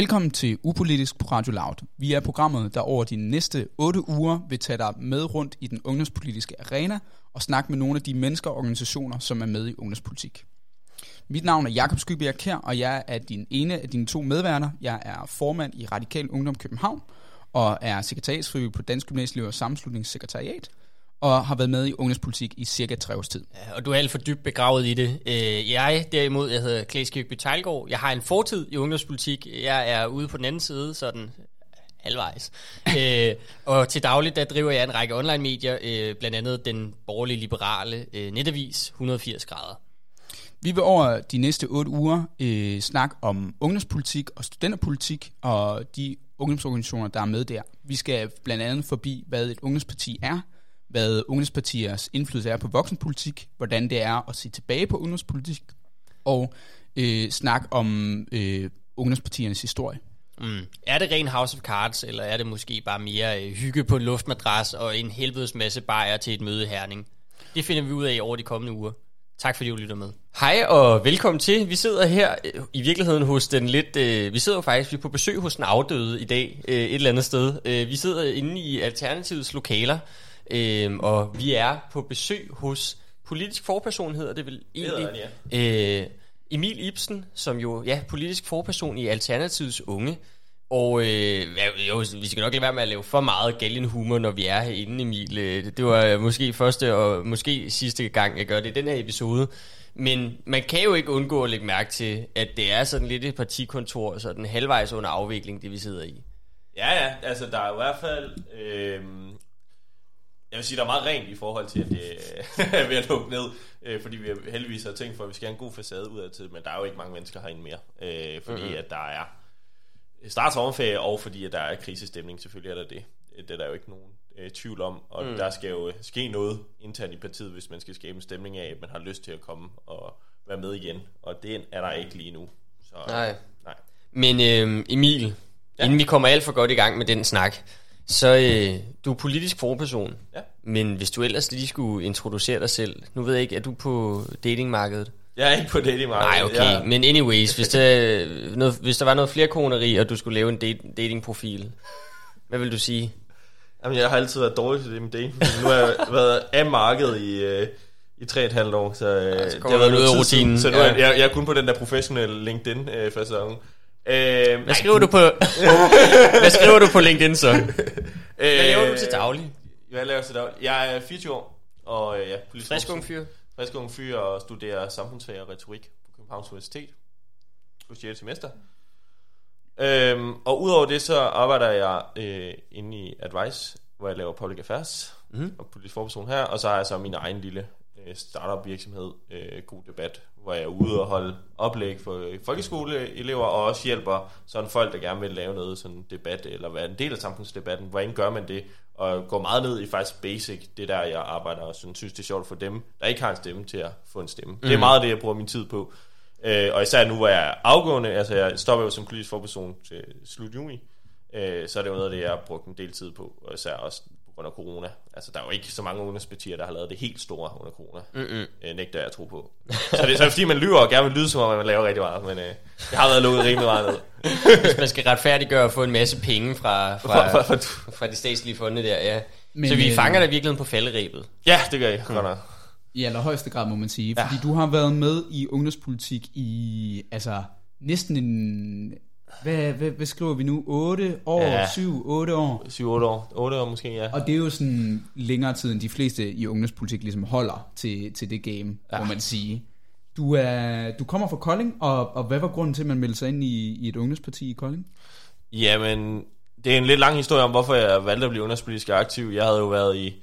Velkommen til Upolitisk på Radio Loud. Vi er programmet, der over de næste 8 uger vil tage dig med rundt i den ungdomspolitiske arena og snakke med nogle af de mennesker og organisationer, som er med i ungdomspolitik. Mit navn er Jakob Skybjerg Kær, og jeg er din ene af dine to medværter. Jeg er formand i Radikal Ungdom København og er sekretariatsfrivillig på Dansk Gymnasieliv og Sammenslutningssekretariat og har været med i ungdomspolitik i cirka tre års tid. Ja, og du er alt for dybt begravet i det. Øh, jeg derimod, jeg hedder Klaas Kirkby Tejlgaard. Jeg har en fortid i ungdomspolitik. Jeg er ude på den anden side, sådan halvvejs. øh, og til dagligt, der driver jeg en række online-medier, øh, blandt andet den borgerlige liberale øh, netavis 180 grader. Vi vil over de næste otte uger øh, snakke om ungdomspolitik og studenterpolitik og de ungdomsorganisationer, der er med der. Vi skal blandt andet forbi, hvad et ungdomsparti er, hvad ungdomspartiers indflydelse er på voksenpolitik, hvordan det er at se tilbage på ungdomspolitik, og øh, snakke om øh, ungdomspartiernes historie. Mm. Er det ren House of Cards, eller er det måske bare mere øh, hygge på en luftmadras og en helvedes masse bajer til et møde herning? Det finder vi ud af over de kommende uger. Tak fordi du lytter med. Hej og velkommen til. Vi sidder her øh, i virkeligheden hos den lidt... Øh, vi sidder jo faktisk vi er på besøg hos den afdøde i dag øh, et eller andet sted. Øh, vi sidder inde i Alternativets lokaler, øh, og vi er på besøg hos politisk forperson, hedder det vel egentlig. Det ja. øh, Emil Ibsen, som jo ja, politisk forperson i Alternativets Unge. Og øh, jo, vi skal nok lade være med at lave for meget galgen humor, når vi er herinde, Emil. Øh, det var måske første og måske sidste gang, jeg gør det i den her episode. Men man kan jo ikke undgå at lægge mærke til, at det er sådan lidt et partikontor, sådan halvvejs under afvikling, det vi sidder i. Ja, ja, altså der er i hvert fald... Øh, jeg vil sige, der er meget rent i forhold til, at det er ved at lukke ned, øh, fordi vi heldigvis har tænkt for, at vi skal have en god facade ud af tid, men der er jo ikke mange mennesker herinde mere, øh, fordi mm-hmm. at der er start sommerferie, og fordi at der er krisestemning, selvfølgelig er der det. Det er der jo ikke nogen øh, tvivl om, og mm. der skal jo ske noget internt i partiet, hvis man skal skabe en stemning af, at man har lyst til at komme og være med igen, og det er der ikke lige nu. Så, nej. nej. Men øh, Emil, ja. inden vi kommer alt for godt i gang med den snak, så øh, du er politisk forperson, ja. men hvis du ellers lige skulle introducere dig selv, nu ved jeg ikke, er du på datingmarkedet? Jeg er ikke på datingmarkedet. Nej, okay, jeg... men anyways, hvis der, noget, hvis der var noget flere koneri, og du skulle lave en datingprofil, hvad vil du sige? Jamen, jeg har altid været dårlig til det med dating. Nu har jeg været af markedet i, øh, i tre et halvt år, så, øh, ja, så det har været noget af rutinen. Så nu ja. er, jeg, jeg er kun på den der professionelle LinkedIn øh, sæsonen. Øh, hvad skriver du på Hvad skriver du på LinkedIn så? hvad laver du til daglig? Hvad laver til daglig? Jeg er 24 år og øh, ja, politisk Frisk ung fyr. Frisk ung fyr og studerer samfundsfag og retorik på Københavns Universitet på 6. semester. Øhm, og udover det, så arbejder jeg øh, inde i Advice, hvor jeg laver public affairs mm. og politisk forperson her, og så har jeg så min egen lille øh, startup virksomhed, øh, God Debat, hvor jeg er ude og holde oplæg for folkeskoleelever, og også hjælper sådan folk, der gerne vil lave noget sådan debat, eller være en del af samfundsdebatten. Hvordan gør man det? Og går meget ned i faktisk basic, det der jeg arbejder, og sådan, synes det er sjovt for dem, der ikke har en stemme til at få en stemme. Mm. Det er mhm. meget det, jeg bruger min tid på. Øh, og især nu, hvor jeg er afgående, altså jeg stopper jo som politisk forperson til slut juni, øh, så er det jo noget af det, jeg har brugt en del tid på, og især også under corona. Altså, der er jo ikke så mange ungdomspartier, der har lavet det helt store under corona. Mm-hmm. Øh, nægter jeg at tro på. så det er så fordi, man lyver og gerne vil lyde, som om man laver rigtig meget, men øh, det har været lukket rimelig meget ned. Hvis man skal retfærdiggøre at få en masse penge fra, fra, fra, fra, fra de statslige fonde der, ja. Men, så vi øh, fanger dig virkelig på falderæbet. Ja, det gør jeg mm. godt nok. I allerhøjeste grad, må man sige. Ja. Fordi du har været med i ungdomspolitik i altså næsten en hvad, hvad, hvad skriver vi nu? 8 år? Ja. 7, 8 år? 7, 8 år. 8 år måske, ja. Og det er jo sådan længere tid, end de fleste i ungdomspolitik ligesom holder til, til det game, ja. må man sige. Du, er, du kommer fra Kolding, og, og hvad var grunden til, at man meldte sig ind i, i et ungdomsparti i Kolding? Jamen, det er en lidt lang historie om, hvorfor jeg valgte at blive ungdomspolitisk aktiv. Jeg havde jo været i,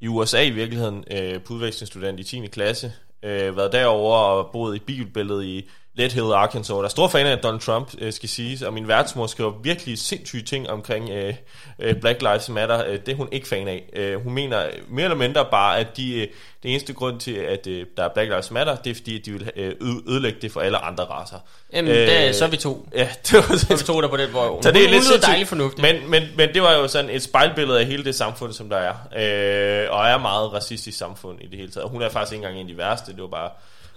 i USA i virkeligheden, øh, på udvekslingsstudent i 10. klasse, øh, været derover og boet i bilbilledet i Let Hill, Arkansas. Der er stor fan af Donald Trump, øh, skal siges, og min værtsmor skriver virkelig sindssyge ting omkring øh, øh, Black Lives Matter. Øh, det er hun ikke fan af. Øh, hun mener mere eller mindre bare, at de, øh, det eneste grund til, at øh, der er Black Lives Matter, det er fordi, at de vil øh, ødelægge det for alle andre raser. Jamen, øh, det, så er vi to. Ja, det var så vi to der på det, hvor så det er lidt så dejligt fornuftigt. Men, men, men det var jo sådan et spejlbillede af hele det samfund, som der er. Øh, og er meget racistisk samfund i det hele taget. Hun er faktisk ikke engang en af de værste, det var bare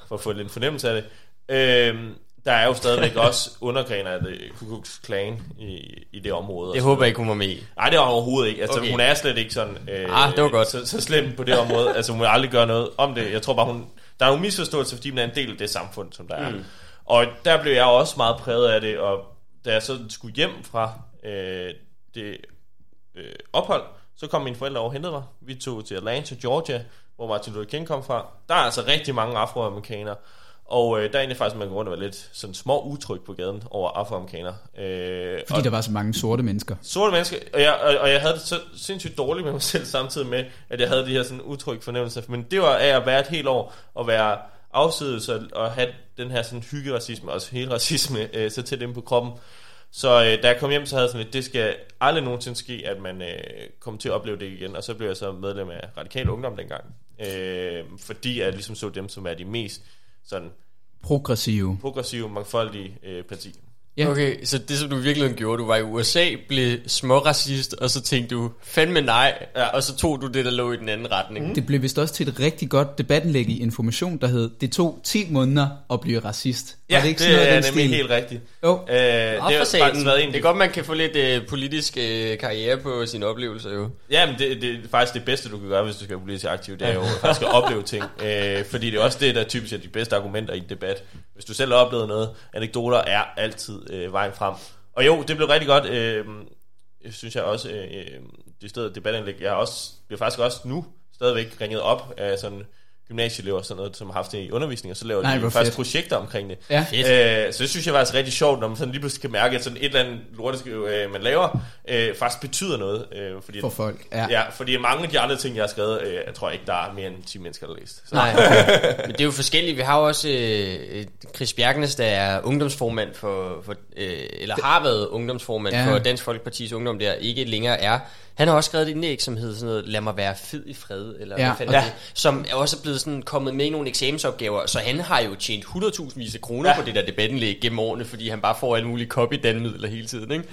for at få lidt fornemmelse af det. Øhm, der er jo stadigvæk også undergrener af det Ku Klux Klan i, i det område. Det håber jeg ikke, hun var med i. Nej, det var hun overhovedet ikke. Altså, okay. hun er slet ikke sådan... Øh, Ah, det var godt. Så, så slem på det område. altså, hun vil aldrig gøre noget om det. Jeg tror bare, hun... Der er nogle misforståelser, fordi man er en del af det samfund, som der er. Mm. Og der blev jeg også meget præget af det, og da jeg så skulle hjem fra øh, det øh, ophold, så kom mine forældre over og hentede mig. Vi tog til Atlanta, Georgia, hvor Martin Luther King kom fra. Der er altså rigtig mange afroamerikanere, og øh, der er egentlig faktisk, man går rundt og være lidt sådan små utryg på gaden over afroamerikanere. Øh, Fordi der var så mange sorte mennesker. sorte mennesker, og jeg, og, og jeg havde det så sindssygt dårligt med mig selv samtidig med, at jeg havde de her sådan utryg fornemmelser. Men det var af at være et helt år, og være afsides og, og have den her sådan hyggeracisme, også hele racisme, øh, så tæt inde på kroppen. Så øh, da jeg kom hjem, så havde jeg sådan lidt, det skal aldrig nogensinde ske, at man øh, kommer til at opleve det igen. Og så blev jeg så medlem af Radikal Ungdom dengang. Øh, fordi jeg ligesom så dem, som er de mest sådan Progressive. progressive, mangfoldige øh, parti. Ja. Okay, så det som du virkelig gjorde, du var i USA, blev småracist, og så tænkte du, fandme nej, Ja. og så tog du det, der lå i den anden retning. Mm. Det blev vist også til et rigtig godt debatindlæg i Information, der hed, det tog 10 måneder at blive racist. Var Ja, det ikke det sådan noget er den nemlig stil? helt rigtigt. Jo. Øh, det for faktisk satan, været en det er godt, man kan få lidt øh, politisk øh, karriere på sine oplevelser jo. Ja, men det, det er faktisk det bedste, du kan gøre, hvis du skal være politisk aktiv. Det er jo faktisk at opleve ting. Øh, fordi det er også det, der typisk er de bedste argumenter i en debat. Hvis du selv har oplevet noget, anekdoter er altid øh, vejen frem. Og jo, det blev rigtig godt. Øh, jeg synes jeg også, øh, øh, det sted debatindlæg, jeg har også, bliver faktisk også nu stadigvæk ringet op af sådan gymnasieelever og sådan noget, som har haft det i undervisning, og så laver Nej, de faktisk fedt. projekter omkring det. Ja. Øh, så det synes jeg faktisk er rigtig sjovt, når man sådan lige pludselig kan mærke, at sådan et eller andet lorteskriv, øh, man laver, øh, faktisk betyder noget. Øh, fordi For folk, ja. Ja, fordi mange af de andre ting, jeg har skrevet, øh, jeg tror ikke, der er mere end 10 mennesker, der har læst. Så. Nej, men det er jo forskelligt. Vi har jo også øh, Chris Bjergnes, der er ungdomsformand for, for øh, eller har været ungdomsformand ja. for Dansk Folkepartis Ungdom, der ikke længere er. Han har også skrevet et indlæg, som hedder sådan noget, lad mig være fed i fred, eller Ja, hvad fanden ja. ja. det, som er også blevet sådan kommet med i nogle eksamensopgaver, så han har jo tjent 100.000 vis af kroner Ja. ja. på det der debatindlæg gennem årene, fordi han bare får alle mulige copy-danmidler hele tiden, ikke?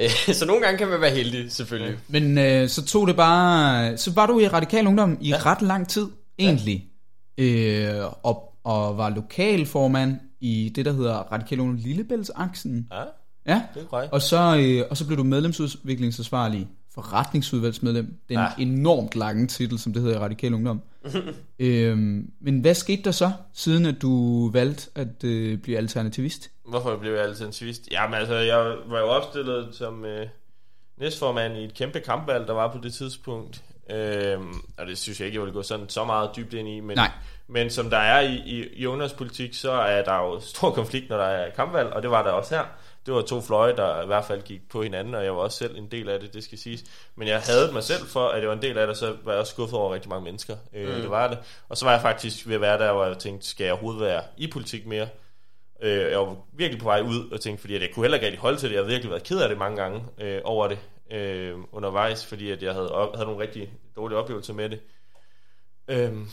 Øh, Så nogle gange kan man være heldig, selvfølgelig. Men øh, så tog det bare... Så var du i Radikal Ungdom i ja. ret lang tid, egentlig. Øh, og, og var lokalformand i det, der hedder Radikal Ungdom Lillebæltsaksen. Ja, Ja. det er korrekt. Og så, øh, og så blev du medlemsudviklingsansvarlig, forretningsudvalgsmedlem. Den ja. Enormt lange titel, som det hedder i Radikal Ungdom. øhm, men hvad skete der så, siden at du valgte at øh, blive alternativist? Hvorfor blev jeg alternativist? Jamen altså, jeg var jo opstillet som øh, næstformand i et kæmpe kampvalg, der var på det tidspunkt. Øhm, og det synes jeg ikke, jeg ville gå sådan så meget dybt ind i. Men, Nej. men som der er i, i, i ungdomspolitik, så er der jo stor konflikt, når der er kampvalg, og det var der også her. Det var to fløje, der i hvert fald gik på hinanden, og jeg var også selv en del af det, det skal siges. Men jeg havde mig selv for, at jeg var en del af det, så var jeg også skuffet over rigtig mange mennesker. Øh, Mm. Det var det. Og så var jeg faktisk ved at være der, hvor jeg tænkte, skal jeg overhovedet være i politik mere? Øh, jeg var virkelig på vej ud og tænkte, fordi at jeg kunne heller ikke rigtig holde til det. Jeg havde virkelig været ked af det mange gange øh, over det øh, undervejs, fordi at jeg havde, op, havde nogle rigtig dårlige oplevelser med det. Øhm,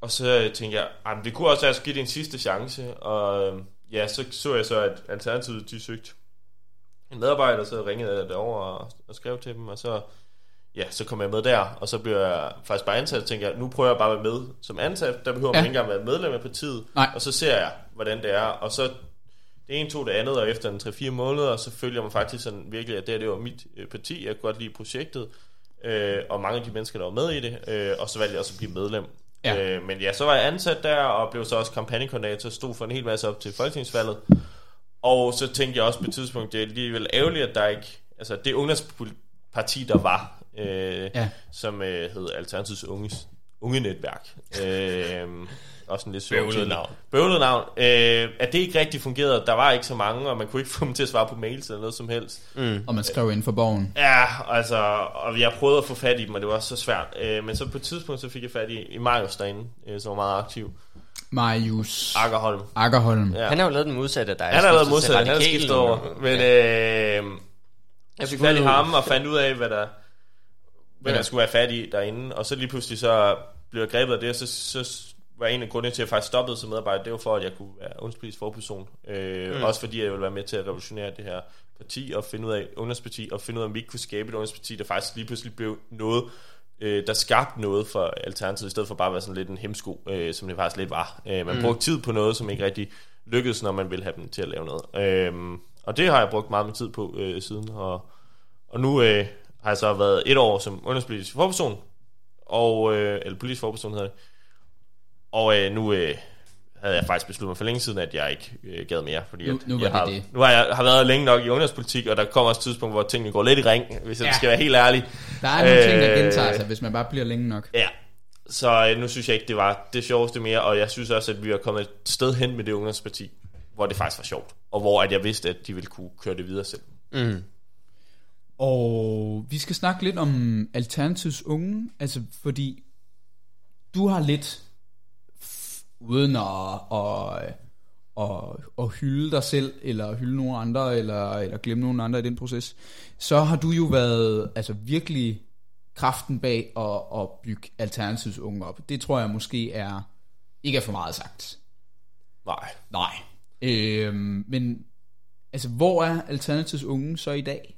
og så tænkte jeg, det kunne også være, at jeg skulle give det en sidste chance. Og øh, ja, så så jeg så, at Alternativet de søgte en medarbejder, så ringede jeg derover og, og skrev til dem, og så ja, så kom jeg med der, og så blev jeg faktisk bare ansat, og tænkte jeg, nu prøver jeg bare at være med som ansat, der behøver man Ja. ikke engang være medlem af partiet, Nej. og så ser jeg, hvordan det er, og så det ene tog det andet, og efter en 3-4 måneder, så følger jeg mig faktisk sådan virkelig, at det, her, det var mit øh, parti, jeg kunne godt lide projektet, øh, og mange af de mennesker, der var med i det, øh, og så valgte jeg også at blive medlem. Ja. Øh, men ja, så var jeg ansat der, og blev så også kampagnekoordinator, stod for en hel masse op til folketingsvalget, og så tænkte jeg også på et tidspunkt, det er alligevel ærgerligt, at der ikke, altså det ungdomsparti, der var, øh, Ja. som øh, hed Alternativets Unges, Unge Netværk. Øh, også en lidt Bøvlet navn. Bøvlet navn. Øh, at det ikke rigtig fungerede. Der var ikke så mange, og man kunne ikke få dem til at svare på mails eller noget som helst. Mm. Og man skrev ind for borgen. Ja, altså, og jeg prøvede at få fat i dem, og det var så svært. Øh, men så på et tidspunkt, så fik jeg fat i, i Marius derinde, øh, som var meget aktiv. Marius Akkerholm. Akkerholm. Ja. Han har jo lavet den modsatte af dig. Han har lavet skiftet til modsat, han har skiftet over. Men Ja. øh, jeg fik fat i ham og fandt ud af, hvad der, hvad Ja. der skulle være fat i derinde. Og så lige pludselig så blev jeg grebet af det, og så, så var en af grundene til, at jeg faktisk stoppede som medarbejder, det var for, at jeg kunne være ungdomspolitisk forperson. Øh, Mm. Også fordi jeg ville være med til at revolutionere det her parti, og finde ud af ungdomsparti, og finde ud af, om vi ikke kunne skabe et ungdomsparti, der faktisk lige pludselig blev noget, øh, der skabte noget for Alternativet, i stedet for bare at være sådan lidt en hemsko, øh, som det faktisk lidt var. Øh, man Mm. brugte tid på noget, som ikke rigtig lykkes, når man vil have dem til at lave noget. Øhm, og det har jeg brugt meget min tid på øh, siden, og, og nu øh, har jeg så været et år som udenrigspolitisk forperson, og, øh, eller politisk forperson hedder det, og øh, nu øh, havde jeg faktisk besluttet mig for længe siden, at jeg ikke øh, gad mere, fordi Nu- at nu jeg har, det. nu har jeg har været længe nok i udenrigspolitik, og der kommer også et tidspunkt, hvor tingene går lidt i ring, hvis jeg Ja. skal være helt ærlig. Der er nogle ting, der Øh, gentager sig, hvis man bare bliver længe nok. Ja, så øh, nu synes jeg ikke, det var det sjoveste mere, og jeg synes også, at vi er kommet et sted hen med det ungdomsparti, hvor det faktisk var sjovt, og hvor at jeg vidste, at de ville kunne køre det videre selv. Mm. Og vi skal snakke lidt om Alternativets unge, altså fordi du har lidt, uden at, at, at, at hylde dig selv, eller hylde nogen andre, eller, eller glemme nogen andre i den proces, så har du jo været altså virkelig kraften bag at, at bygge Alternativets unge op. Det tror jeg måske er, ikke er for meget sagt. Nej. Nej. Øhm, men altså, hvor er Alternativets unge så i dag?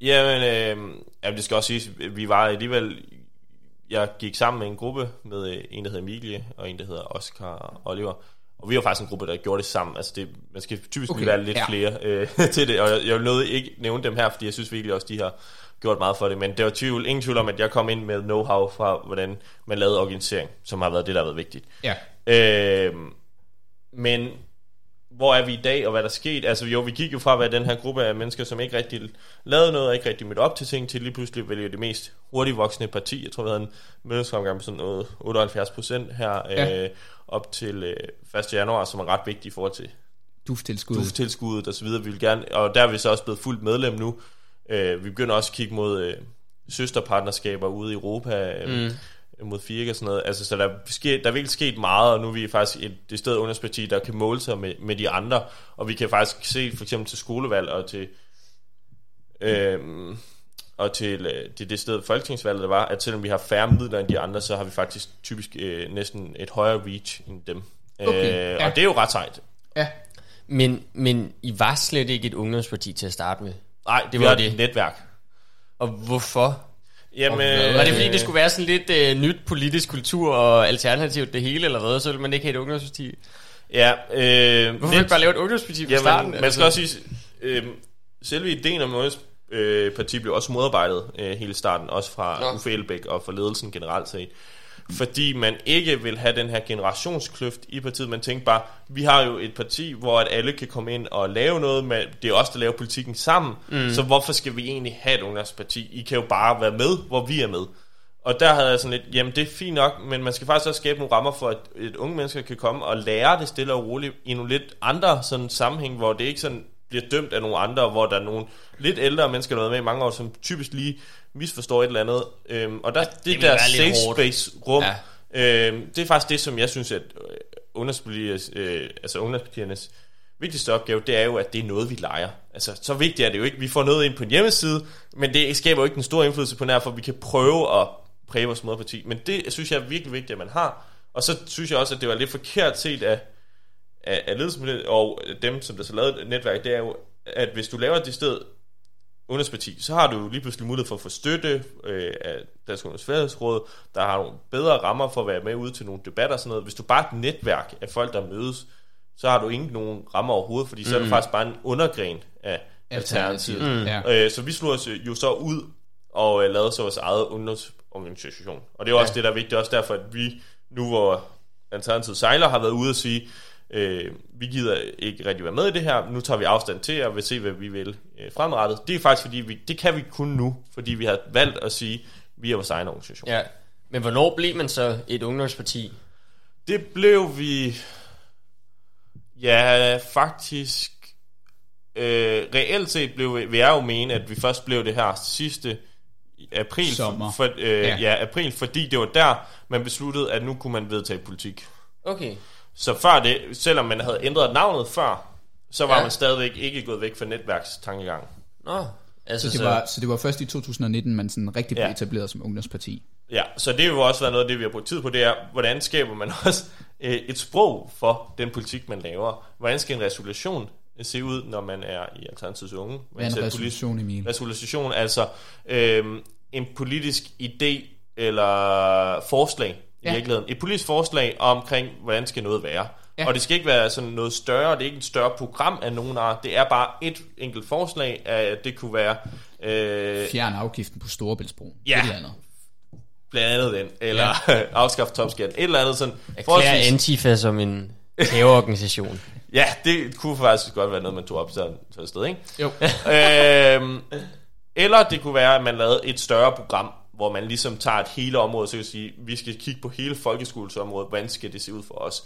Jamen, øh, jamen, det skal også siges, vi var alligevel... Jeg gik sammen med en gruppe med øh, en, der hedder Emilie, og en, der hedder Oscar Oliver. Og vi var faktisk en gruppe, der gjorde det sammen. Altså, det, man skal typisk Okay, være lidt ja. flere øh, til det, og jeg, jeg vil nødt ikke nævne dem her, fordi jeg synes virkelig også, de har gjort meget for det. Men der var tvivl, ingen tvivl om, at jeg kom ind med know-how fra, hvordan man lavede organisering, som har været det, der har været vigtigt. Ja. Øh, men hvor er vi i dag, og hvad der er sket? Altså jo, vi gik jo fra at være den her gruppe af mennesker, som ikke rigtig lavede noget, og ikke rigtig mødte op til ting, til lige pludselig vælge det mest hurtigt voksende parti. Jeg tror, vi havde en medlemsfremgang på sådan noget 78 procent her, Ja. øh, op til øh, 1. januar, som er ret vigtigt i forhold til Duftilskud. DUF-tilskuddet og så videre. Vi vil gerne, og der er vi så også blevet fuldt medlem nu. Øh, vi begynder også at kigge mod øh, søsterpartnerskaber ude i Europa, øh, mm. mod FIRK og sådan noget. Altså, så der, sker, der er virkelig sket meget, og nu er vi faktisk et, det sted undersparti, der kan måle sig med, med de andre. Og vi kan faktisk se for eksempel til skolevalg og til... Øh, og til øh, det, det sted folketingsvalget der var, at selvom vi har færre midler end de andre, så har vi faktisk typisk øh, næsten et højere reach end dem. Okay, øh, ja. Og det er jo ret sejt. Ja. Men, men I var slet ikke et ungdomsparti til at starte med. Nej, det Det var var et det. netværk. Og hvorfor? Jamen, hvad? Var det fordi, det skulle være sådan lidt øh, nyt politisk kultur og alternativt det hele, eller hvad? Så ville man ikke have et ungdomsparti. Ja, øh, Hvorfor ikke bare lave et ungdomsparti fra jamen, starten? man skal også sige, øh, selve ideen om Ungdoms øh, parti blev også modarbejdet øh, hele starten, også fra Nå. Uffe Elbæk og fra ledelsen generelt set. Fordi man ikke vil have den her generationskløft i partiet. Man tænker bare, vi har jo et parti, hvor at alle kan komme ind og lave noget, med, det er os, der laver politikken sammen. Mm. Så hvorfor skal vi egentlig have et ungdomsparti? I kan jo bare være med, hvor vi er med. Og der havde jeg sådan lidt, jamen det er fint nok, men man skal faktisk også skabe nogle rammer for, at et unge mennesker kan komme og lære det stille og roligt i nogle lidt andre sådan sammenhæng, hvor det ikke sådan bliver dømt af nogle andre, hvor der er nogle lidt ældre mennesker, der har været med i mange år, som typisk lige misforstår et eller andet. Øhm, og der, det, det der safe space rum, Ja. øhm, det er faktisk det, som jeg synes, at øh, ungdomspartiers, øh, altså ungdomspartiernes vigtigste opgave, det er jo, at det er noget, vi leger. Altså, så vigtigt er det jo ikke. Vi får noget ind på en hjemmeside, men det skaber jo ikke den store indflydelse på nær, for vi kan prøve at præge vores moderparti. Men det synes jeg er virkelig vigtigt, at man har. Og så synes jeg også, at det var lidt forkert set af, af, af ledelsen og dem, som der så lavede et netværk, det er jo, at hvis du laver det sted ungdomsparti, så har du lige pludselig mulighed for at få støtte øh, af Dansk Ungdoms Fællesråd, der har nogle bedre rammer for at være med ude til nogle debatter og sådan noget. Hvis du bare er et netværk af folk, der mødes, så har du ikke nogen rammer overhovedet, fordi så er du faktisk bare en undergren af Alternativet. Mm. Ja. Øh, så vi slog os øh, jo så ud og øh, lavede så vores eget ungdomsorganisation. Og det er jo også det, der er vigtigt. Også derfor, at vi nu, hvor Alternativet sejler, har været ude og sige, øh, vi gider ikke rigtig være med i det her. Nu tager vi afstand til og vil se, hvad vi vil øh, fremadrettet. Det er faktisk, fordi vi, det kan vi kun nu, fordi vi har valgt at sige, vi er vores egen organisation. Ja. Men hvornår blev man så et ungdomsparti? Det blev vi... Ja, faktisk... Øh, reelt set blev vi, vil jeg jo mene, at vi først blev det her sidste april. Sommer. For, øh, Ja. ja. ja, april, fordi det var der, man besluttede, at nu kunne man vedtage politik. Okay. Så før det, selvom man havde ændret navnet før, så var Ja. man stadigvæk ikke gået væk fra netværkstankegang. Nå. Altså, Så det, var, så det var først i 2019, man sådan rigtig blev Ja. etableret som ungdomsparti. Ja, så det vil jo også være noget af det, vi har brugt tid på, det er, hvordan skaber man også øh, et sprog for den politik, man laver? Hvordan skal en resolution se ud, når man er i Alternativets unge? Hvad er en resolution, Emil? Resolution, altså øh, en politisk idé eller forslag i Ja. virkeligheden. Et politisk forslag omkring, hvordan skal noget være? Ja. Og det skal ikke være sådan noget større, det er ikke et større program af nogen art, det er bare et enkelt forslag, at det kunne være... Øh, Fjern afgiften på Storebæltsbroen. Ja, et eller andet. blandt andet den, eller ja. afskaffe topskatten, et eller andet sådan... Erklære Antifa som en terrororganisation. ja, det kunne faktisk godt være noget, man tog op til et sted, ikke? Jo. øhm, eller det kunne være, at man lavede et større program, hvor man ligesom tager et hele område, så kan sige, vi skal kigge på hele folkeskolesområdet, hvordan skal det se ud for os?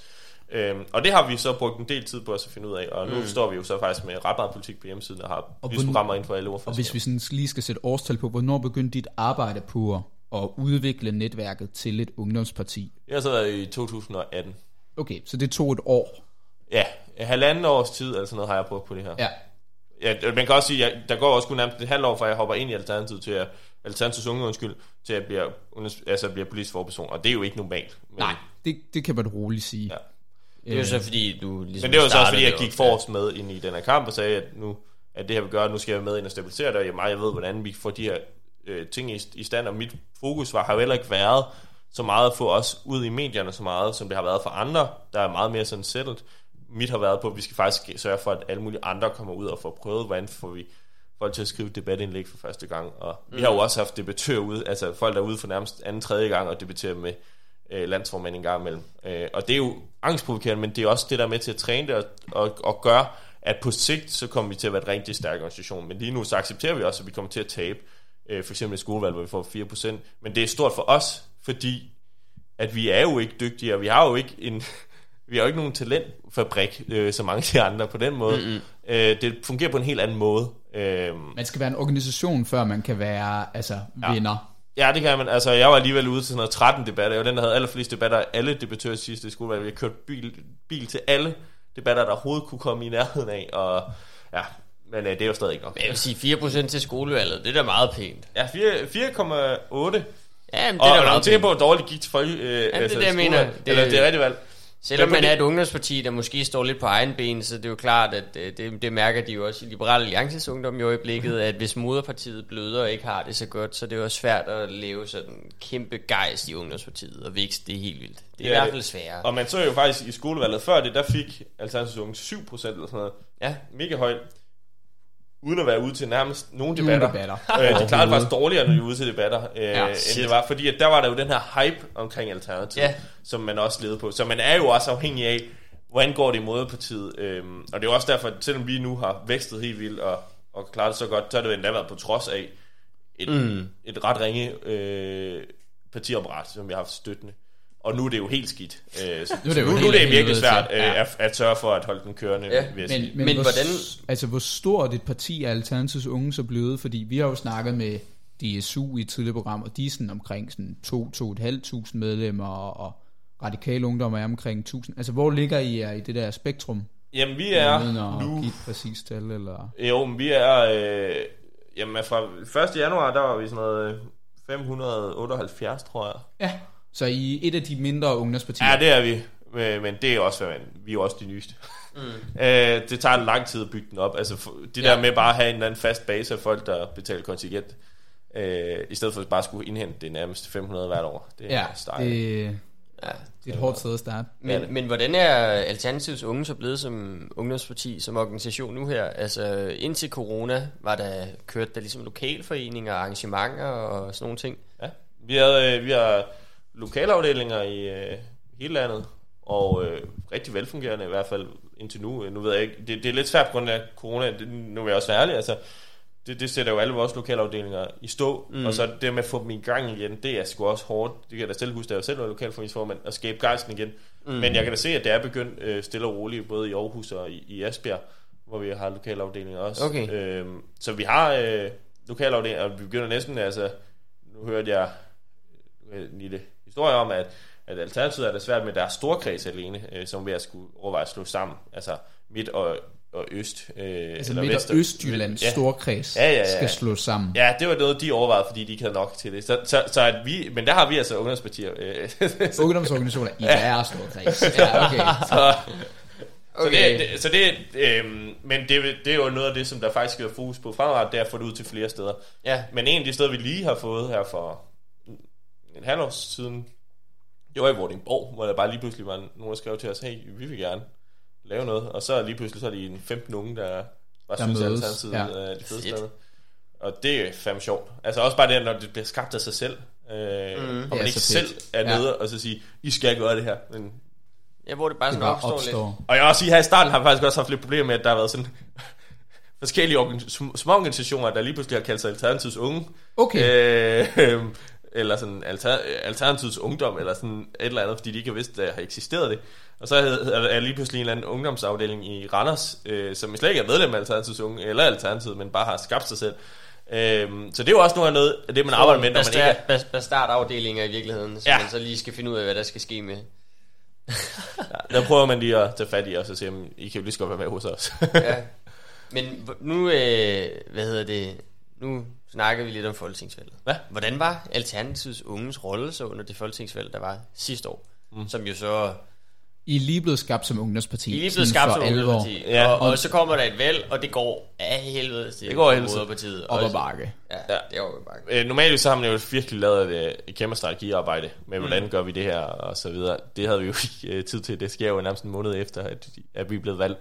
Øhm, og det har vi så brugt en del tid på at finde ud af, og nu mm. står vi jo så faktisk med ret meget politik på hjemmesiden, og har og programmer inden for alle Og hvis vi sådan lige skal sætte årstal på, hvornår begyndte dit arbejde på at udvikle netværket til et ungdomsparti? Jeg så i 2018. Okay, så det tog et år? Ja, halvanden års tid eller sådan noget har jeg brugt på det her. Ja. ja man kan også sige, at der går også kun nærmest et halvt år, fra jeg hopper ind i Alternativet til at Alternativets unge, undskyld, til at blive, altså blive politisk forperson, og det er jo ikke normalt. Men, Nej, det, det kan man roligt sige. Ja. Det er jo så fordi, du ligesom Men det var så også fordi, jeg gik forrest med ind i den her kamp og sagde, at nu at det her vil gøre, at nu skal jeg med ind og stabilisere det, og jeg, jeg ved, hvordan vi får de her øh, ting i, i stand, og mit fokus var, har jo heller ikke været så meget at få os ud i medierne så meget, som det har været for andre, der er meget mere sådan settled. Mit har været på, at vi skal faktisk sørge for, at alle mulige andre kommer ud og får prøvet, hvordan får vi folk til at skrive debatindlæg for første gang. Og mm. vi har jo også haft debattører ude, altså folk der er ude for nærmest anden, tredje gang og debatterer med øh, landsformand en gang imellem. Øh, og det er jo angstprovokerende, men det er også det, der er med til at træne det og, og, og gøre, at på sigt, så kommer vi til at være et rigtig stærk organisation. Men lige nu, så accepterer vi også, at vi kommer til at tabe. Øh, for eksempel et skolevalg, hvor vi får 4%. Men det er stort for os, fordi at vi er jo ikke dygtige, og vi har jo ikke en... vi har jo ikke nogen talentfabrik, øh, som mange af de andre på den måde. Mm-hmm. Øh, det fungerer på en helt anden måde. Øh, man skal være en organisation, før man kan være altså, ja. vinder. Ja, det kan man. Altså, jeg var alligevel ude til sådan noget 13 debatter. Jeg var den, der havde allerflest debatter af alle debattører sidste skolevalg. Vi har kørt bil, bil til alle debatter, der overhovedet kunne komme i nærheden af. Og ja, men øh, det er jo stadig ikke nok. Jeg vil sige 4% til skolevalget, det er da meget pænt. Ja, 4,8. Ja, men det er da meget pænt. på, hvor dårligt gik til folk. Øh, Jamen, altså, det er altså, det, jeg mener. Det, eller det er rigtigt valg. Selvom man er et ungdomsparti, der måske står lidt på egen ben, så det er jo klart, at øh, det, det mærker de jo også i Liberale Alliances Ungdom i øjeblikket, at hvis moderpartiet bløder og ikke har det så godt, så det er jo svært at leve sådan kæmpe gejst i ungdomspartiet og vækst, det er helt vildt. Det er ja, i hvert fald sværere. Og man så jo faktisk i skolevalget før det, der fik Alternativets Unge 7% eller sådan noget. Ja. Mega højt uden at være ude til nærmest nogle debatter. debatter. øh, de klarede faktisk dårligere, når de er ude til debatter, øh, ja, end det var. Fordi at der var der jo den her hype omkring Alternativ, ja. som man også levede på. Så man er jo også afhængig af, hvordan går det i moderpartiet. Øh, og det er også derfor, at selvom vi nu har vækstet helt vildt og, og klaret det så godt, så har det jo endda været på trods af et, mm. et ret ringe øh, partiapparat, som vi har haft støttende. Og nu er det jo helt skidt. Øh, så, nu er det, jo nu, nu er det virkelig svært øh, ja. at, at sørge for at holde den kørende. Ja. Men, men, men hvor, hvordan... Altså, hvor stort et parti er Alternativets unge så blevet? Fordi vi har jo snakket med DSU i et tidligere program, og de er sådan omkring sådan 2-2.500 medlemmer, og, og radikale ungdom er omkring 1000. Altså, hvor ligger I er i det der spektrum? Jamen, vi er uden at nu... give et præcist tal, eller... Jo, men vi er... Øh, jamen, fra 1. januar, der var vi sådan noget 578, tror jeg. Ja. Så I et af de mindre ungdomspartier? Ja, det er vi. Men det er også, hvad man, vi er også de nyeste. Mm. øh, det tager lang tid at bygge den op. Altså det ja. der med bare at have en eller anden fast base af folk, der betaler kontingent, øh, i stedet for at bare skulle indhente det nærmest 500 hvert år. Det ja, er det, ja, det er et hårdt sted at starte. Men, ja. men hvordan er Alternativets Unge så blevet som ungdomsparti, som organisation nu her? Altså indtil corona var der kørt der ligesom lokalforeninger, arrangementer og sådan nogle ting. Ja, vi, havde, øh, vi har lokalafdelinger i øh, hele landet, og øh, rigtig velfungerende i hvert fald indtil nu. Nu ved jeg ikke, det, det er lidt svært på grund af corona, det, nu vil jeg også ærlig, altså, det, det sætter jo alle vores lokalafdelinger i stå, mm. og så det med at få dem i gang igen, det er sgu også hårdt. Det kan jeg da selv huske, da jeg selv var lokalforeningsformand, at skabe gejsten igen. Mm. Men jeg kan da se, at det er begyndt øh, stille og roligt, både i Aarhus og i, i Esbjerg, hvor vi har lokalafdelinger også. Okay. Øhm, så vi har øh, lokalafdelinger, og vi begynder næsten, altså, nu hørte jeg en lille historie om, at, at Alternativet er det svært med deres storkreds alene, øh, som vi at skulle overveje at slå sammen. Altså midt og, og øst. Øh, altså eller midt og Østjyllands ja. storkreds ja, ja, ja. skal slås sammen. Ja, det var noget, de overvejede, fordi de ikke havde nok til det. Så, så, så at vi, men der har vi altså ungdomspartier. Øh. Ungdomsorganisationer i deres storkreds. Ja, okay. så, Okay. Så det, det, så det øh, men det, det er jo noget af det, som der faktisk være fokus på fremadrettet, det er at få det ud til flere steder. Ja. Men en af de steder, vi lige har fået her for en halv år siden, Jeg var i Vordingborg, hvor der bare lige pludselig var nogen, der skrev til os, hey, vi vil gerne lave noget. Og så lige pludselig så er de en 15 unge, der bare Der synes, at Alternativet ja. er de fedeste. Og det er fandme sjovt. Altså også bare det, når det bliver skabt af sig selv. Øh, mm. Og Det man er ikke selv fedt. er Ja. nede og så sige, I skal gøre det her. Men Ja, hvor det bare Det sådan bare opstår, lidt. opstår. og jeg vil også sige, her i starten har vi faktisk også haft lidt problemer med, at der har været sådan forskellige organ- sm- små organisationer, der lige pludselig har kaldt sig Alternativets Unge. Okay. Øh, eller sådan alter, Alternativets Ungdom, eller sådan et eller andet, fordi de ikke har vidst, at der har eksisteret det. Og så er lige pludselig en eller anden ungdomsafdeling i Randers, øh, som slet ikke er medlem af Alternativets Unge, eller Alternativet, men bare har skabt sig selv. Øh, så det er jo også noget af noget af det, man arbejder med, når man ikke er... Bastard, bas- bastardafdelinger i virkeligheden, så Ja. man så lige skal finde ud af, hvad der skal ske med. Der prøver man lige at tage fat i os og sige, "Jamen, I kan jo lige så godt være med hos os. ja. Men nu, øh, hvad hedder det, nu snakker vi lidt om folketingsvalget. Hvad? Hvordan var Alternativets unges rolle så under det folketingsvalg, der var sidste år? Mm. Som jo så I er lige blevet skabt som ungdomsparti. I er lige blevet skabt som ungdomsparti. Ja. Ja. Og, og, så kommer der et valg, og det går af helvede til Det går af helvede til. Moderpartiet. Op Og- ad bakke. Ja, Ja. det er jo bare. Øh, normalt så har man jo virkelig lavet et, et kæmpe strategiarbejde med, hvordan gør vi det her og så videre. Det havde vi jo ikke øh, tid til. Det sker jo nærmest en måned efter, at, at vi er blevet valgt.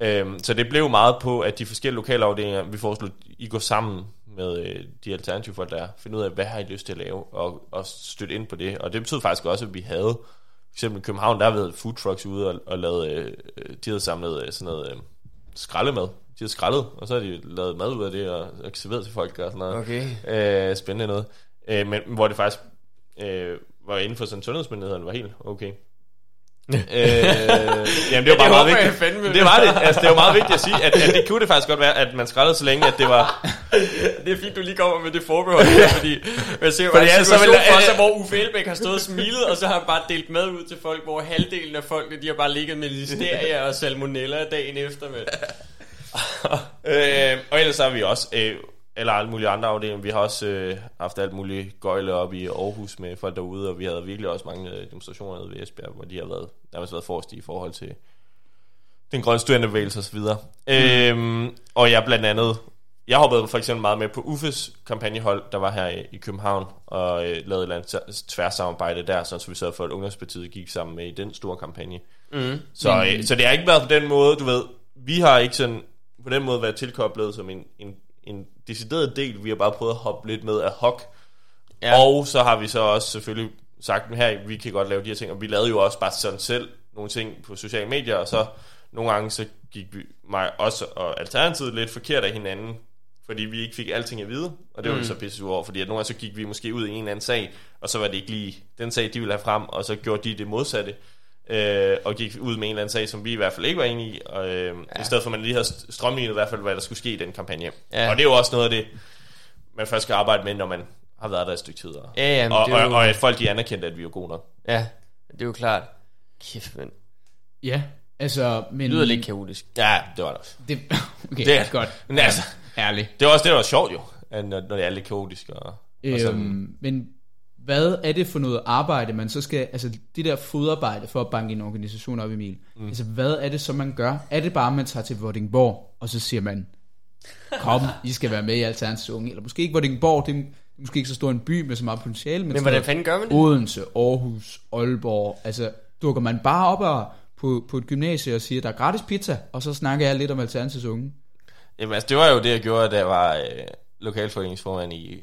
Øhm, så det blev meget på, at de forskellige lokalafdelinger, vi foreslog, I går sammen med øh, de alternative folk, der er. Finde ud af, hvad har I lyst til at lave, og, og støtte ind på det. Og det betød faktisk også, at vi havde, for eksempel i København, der har været food trucks ude og, og lavet, øh, øh, de havde samlet øh, sådan noget øh, skraldemad. De havde skrællet, og så har de lavet mad ud af det, og, og serveret til folk og sådan noget. Okay. Øh, spændende noget. Øh, men hvor det faktisk øh, var inden for sådan sundhedsmyndighederne var helt okay. Øh, jamen det var bare meget håber jeg vigtigt. fandme. Det var det. Altså, det var meget vigtigt at sige, at, at det kunne det faktisk godt være, at man skrællede så længe, at det var... Det er fint, du lige kommer med det forbehold, her, fordi jeg ser Fordi en ellers så situation vil- for sig, hvor Uffe Elbæk har stået og smilet, og så har han bare delt mad ud til folk, hvor halvdelen af folkene, de har bare ligget med listeria og salmonella dagen efter. Med. øh, og ellers har vi også, øh, eller alle mulige andre afdelinger, vi har også øh, haft alt muligt gøjle op i Aarhus med folk derude, og vi havde virkelig også mange øh, demonstrationer nede ved Esbjerg, hvor de har været, nærmest været forrest i forhold til den grønne studenterbevægelse osv. Mm. Øhm, og jeg blandt andet, jeg hoppede for eksempel meget med på Uffes kampagnehold, der var her i, i København, og øh, lavede et eller andet tvæ- tværsamarbejde der, så vi sørgede for, at Ungdomspartiet gik sammen med i den store kampagne. Mm. Så, øh, så det har ikke været på den måde, du ved, vi har ikke sådan på den måde været tilkoblet som en, en, en decideret del, vi har bare prøvet at hoppe lidt med ad hoc. Ja. Og så har vi så også selvfølgelig sagt, her vi kan godt lave de her ting, og vi lavede jo også bare sådan selv nogle ting på sociale medier, og så nogle gange så gik vi mig også og Alternativet lidt forkert af hinanden, fordi vi ikke fik alting at vide, og det var vi så pisse over, fordi at nogle gange så gik vi måske ud i en eller anden sag, og så var det ikke lige den sag, de ville have frem, og så gjorde de det modsatte, øh, og gik ud med en eller anden sag, som vi i hvert fald ikke var enige i, og, øh, ja. i stedet for at man lige havde strømlignet i hvert fald, hvad der skulle ske i den kampagne. Ja. Og det er jo også noget af det, man først skal arbejde med, når man har været der et stykke tid. Og, Ja, ja, og, jo- og, og at folk de anerkendte, at vi er gode nok. Ja, det er jo klart. Kæft, men Ja, altså... Men, det lyder lidt kaotisk. Ja, det var det også. Det, okay, Det er- godt. Men altså, Ærligt. det var også det, der var sjovt jo, at når, når det er lidt kaotisk. Og, og sådan. Øhm, men hvad er det for noget arbejde, man så skal, altså det der fodarbejde for at banke en organisation op, Emil, mm. altså hvad er det så, man gør? Er det bare, at man tager til Vordingborg, og så siger man, kom, I skal være med i Alternativs Unge, eller måske ikke Vordingborg, det er måske ikke så stor en by med så meget potentiale, men, Men hvordan fanden gør man det? Odense, Aarhus, Aalborg, altså dukker man bare op og, på, på et gymnasie og siger, der er gratis pizza, og så snakker jeg lidt om Alternativs Unge. Jamen altså, det var jo det, jeg gjorde, da jeg var øh, lokalforeningsformand i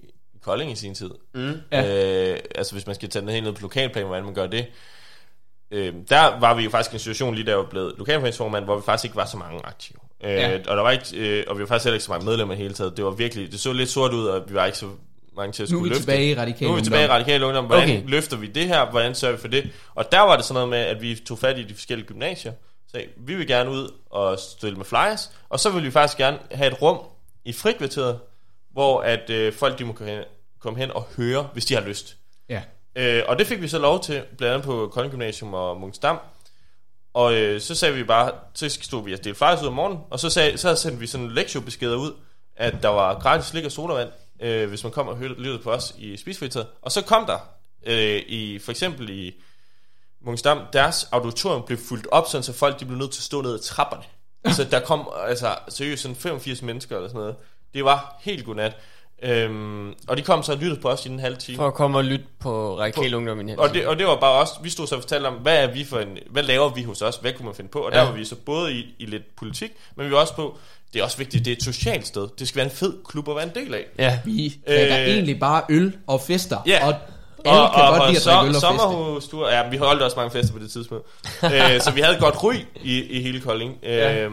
Kolding i sin tid. Mm. Ja. Øh, altså hvis man skal tage den helt ned på lokalplan, hvordan man gør det. Øh, der var vi jo faktisk i en situation lige da jeg var blevet lokalforeningsformand, hvor vi faktisk ikke var så mange aktive. Øh, Ja. Og der var ikke, øh, og vi var faktisk heller ikke så mange medlemmer i hele taget. Det var virkelig, det så lidt sort ud, og vi var ikke så mange til at Nu skulle er vi løfte. tilbage i radikal Nu er vi tilbage i radikal ungdom. Hvordan okay. løfter vi det her? Hvordan sørger vi for det? Og der var det sådan noget med, at vi tog fat i de forskellige gymnasier. Så vi vil gerne ud og stille med flyers. Og så vil vi faktisk gerne have et rum i frikvarteret, hvor at øh, folk de må komme hen, og høre, hvis de har lyst. Ja. Øh, og det fik vi så lov til, blandt andet på Kolding Gymnasium og Munksdam. Og øh, så sagde vi bare, så stod vi og delte flyers ud om morgenen, og så, sagde, så sendte vi sådan en lektiobeskeder ud, at der var gratis slik og sodavand, øh, hvis man kom og hørte lyttede på os i spisfritid. Og så kom der, øh, i, for eksempel i Munksdam, deres auditorium blev fyldt op, sådan så folk de blev nødt til at stå ned ad trapperne. Altså der kom altså seriøst sådan 85 mennesker eller sådan noget. Det var helt godnat. Øhm, og de kom så og lyttede på os i en halv time. For at komme og lytte på radikal ungdom i en hel Og det, og det var bare også, vi stod så og fortalte om, hvad er vi for en, hvad laver vi hos os, hvad kunne man finde på, og der Ja. var vi så både i, i lidt politik, men vi var også på, det er også vigtigt, det er et socialt sted, det skal være en fed klub at være en del af. Ja. Vi drikker Øh, egentlig bare øl og fester. Ja. Og alle og, kan og, godt og lide at så, drikke øl og feste. sommerhusture, ja, vi holdt også mange fester på det tidspunkt. øh, så vi havde godt ry i, i hele Kolding. Ja. Øh,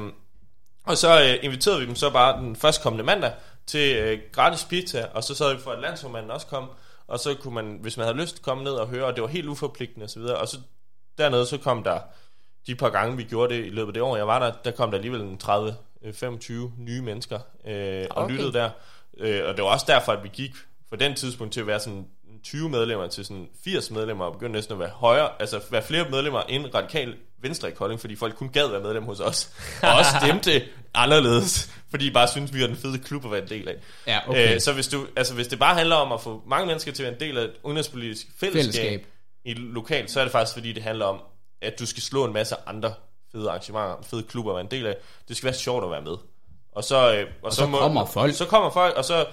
og så øh, inviterede vi dem så bare den førstkommende mandag til øh, gratis pizza, og så sad vi for, at landsformanden også kom, og så kunne man, hvis man havde lyst, komme ned og høre, og det var helt uforpligtende osv., og så dernede, så kom der, de par gange vi gjorde det i løbet af det år, jeg var der, der kom der alligevel en 30-25 nye mennesker øh, og Okay. lyttede der. Øh, og det var også derfor, at vi gik fra den tidspunkt til at være sådan 20 medlemmer til sådan 80 medlemmer, og begyndte næsten at være højere, altså være flere medlemmer end radikal venstre i Kolding, fordi folk kun gad være medlem hos os. Og også stemte anderledes, fordi de bare synes vi var den fede klub at være en del af. Ja, okay. Øh, så hvis, du, altså, hvis det bare handler om at få mange mennesker til at være en del af et udenrigspolitisk fællesskab, Fællesskab. i lokalt, så er det faktisk fordi, det handler om, at du skal slå en masse andre fede arrangementer, fede klubber at være en del af. Det skal være sjovt at være med. Og så, øh, og så kommer folk. Så kommer folk, og så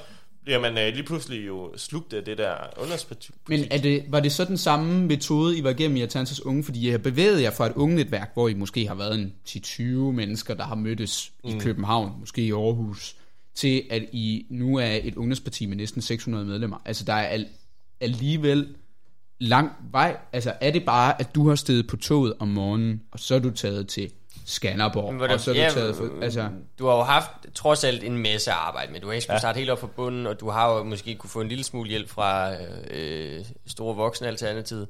bliver man øh, lige pludselig jo slugt af det der udenrigspolitik. Men er det, var det så den samme metode, I var igennem i Alternativs Unge? Fordi jeg bevægede jer fra et ungenetværk, hvor I måske har været en 10-20 mennesker, der har mødtes mm. i København, måske i Aarhus, til at I nu er et ungdomsparti med næsten 600 medlemmer. Altså der er al, alligevel lang vej. Altså er det bare, at du har steget på toget om morgenen, og så er du taget til Skanderborg, Hvor og så er du ja, taget for, altså, Du har jo haft trods alt en masse arbejde med. Du har ikke skulle starte helt op fra bunden, og du har jo måske kunne få en lille smule hjælp fra øh, store voksne alternativet,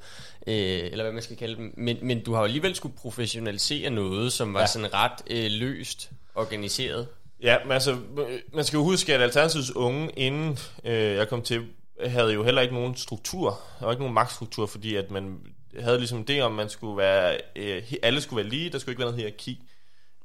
øh, eller hvad man skal kalde dem. Men, men du har jo alligevel skulle professionalisere noget, som var ja. Ja. sådan ret øh, løst organiseret. Ja, men altså, øh, man skal jo huske, at Alternativets unge, inden øh, jeg kom til, havde jo heller ikke nogen struktur. Der var ikke nogen magtstruktur, fordi at man havde ligesom det om, man skulle være, øh, alle skulle være lige, der skulle ikke være noget hierarki.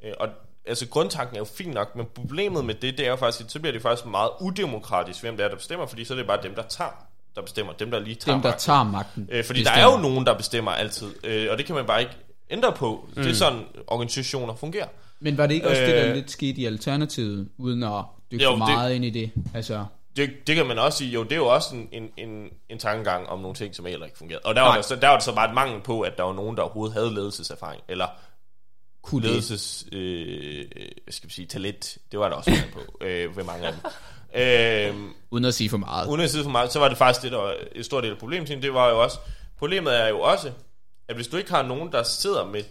Øh, og altså, grundtanken er jo fin nok, men problemet med det, det er jo faktisk, at så bliver det faktisk meget udemokratisk, hvem det er, der bestemmer, fordi så er det bare dem, der tager, der bestemmer, dem, der lige tager dem, der magten. tager magten. Øh, fordi der bestemmer. er jo nogen, der bestemmer altid, øh, og det kan man bare ikke ændre på. Mm. Det er sådan, organisationer fungerer. Men var det ikke også det, der Øh, lidt skete i Alternativet, uden at dykke Jo, for det- meget ind i det? Altså, det, det kan man også sige, jo, det er jo også en, en, en, en tankegang om nogle ting, som heller ikke fungerede. Og der var, der, så, der var det så bare et mangel på, at der var nogen, der overhovedet havde ledelseserfaring, eller kunne ledelses, øh, skal vi sige, talent. Det var der også mangel på, øh, ved mange af dem. Øh, Uden at sige for meget. uden at sige for meget, så var det faktisk det, der var et stort del af problemet. Det var jo også, problemet er jo også, at hvis du ikke har nogen, der sidder med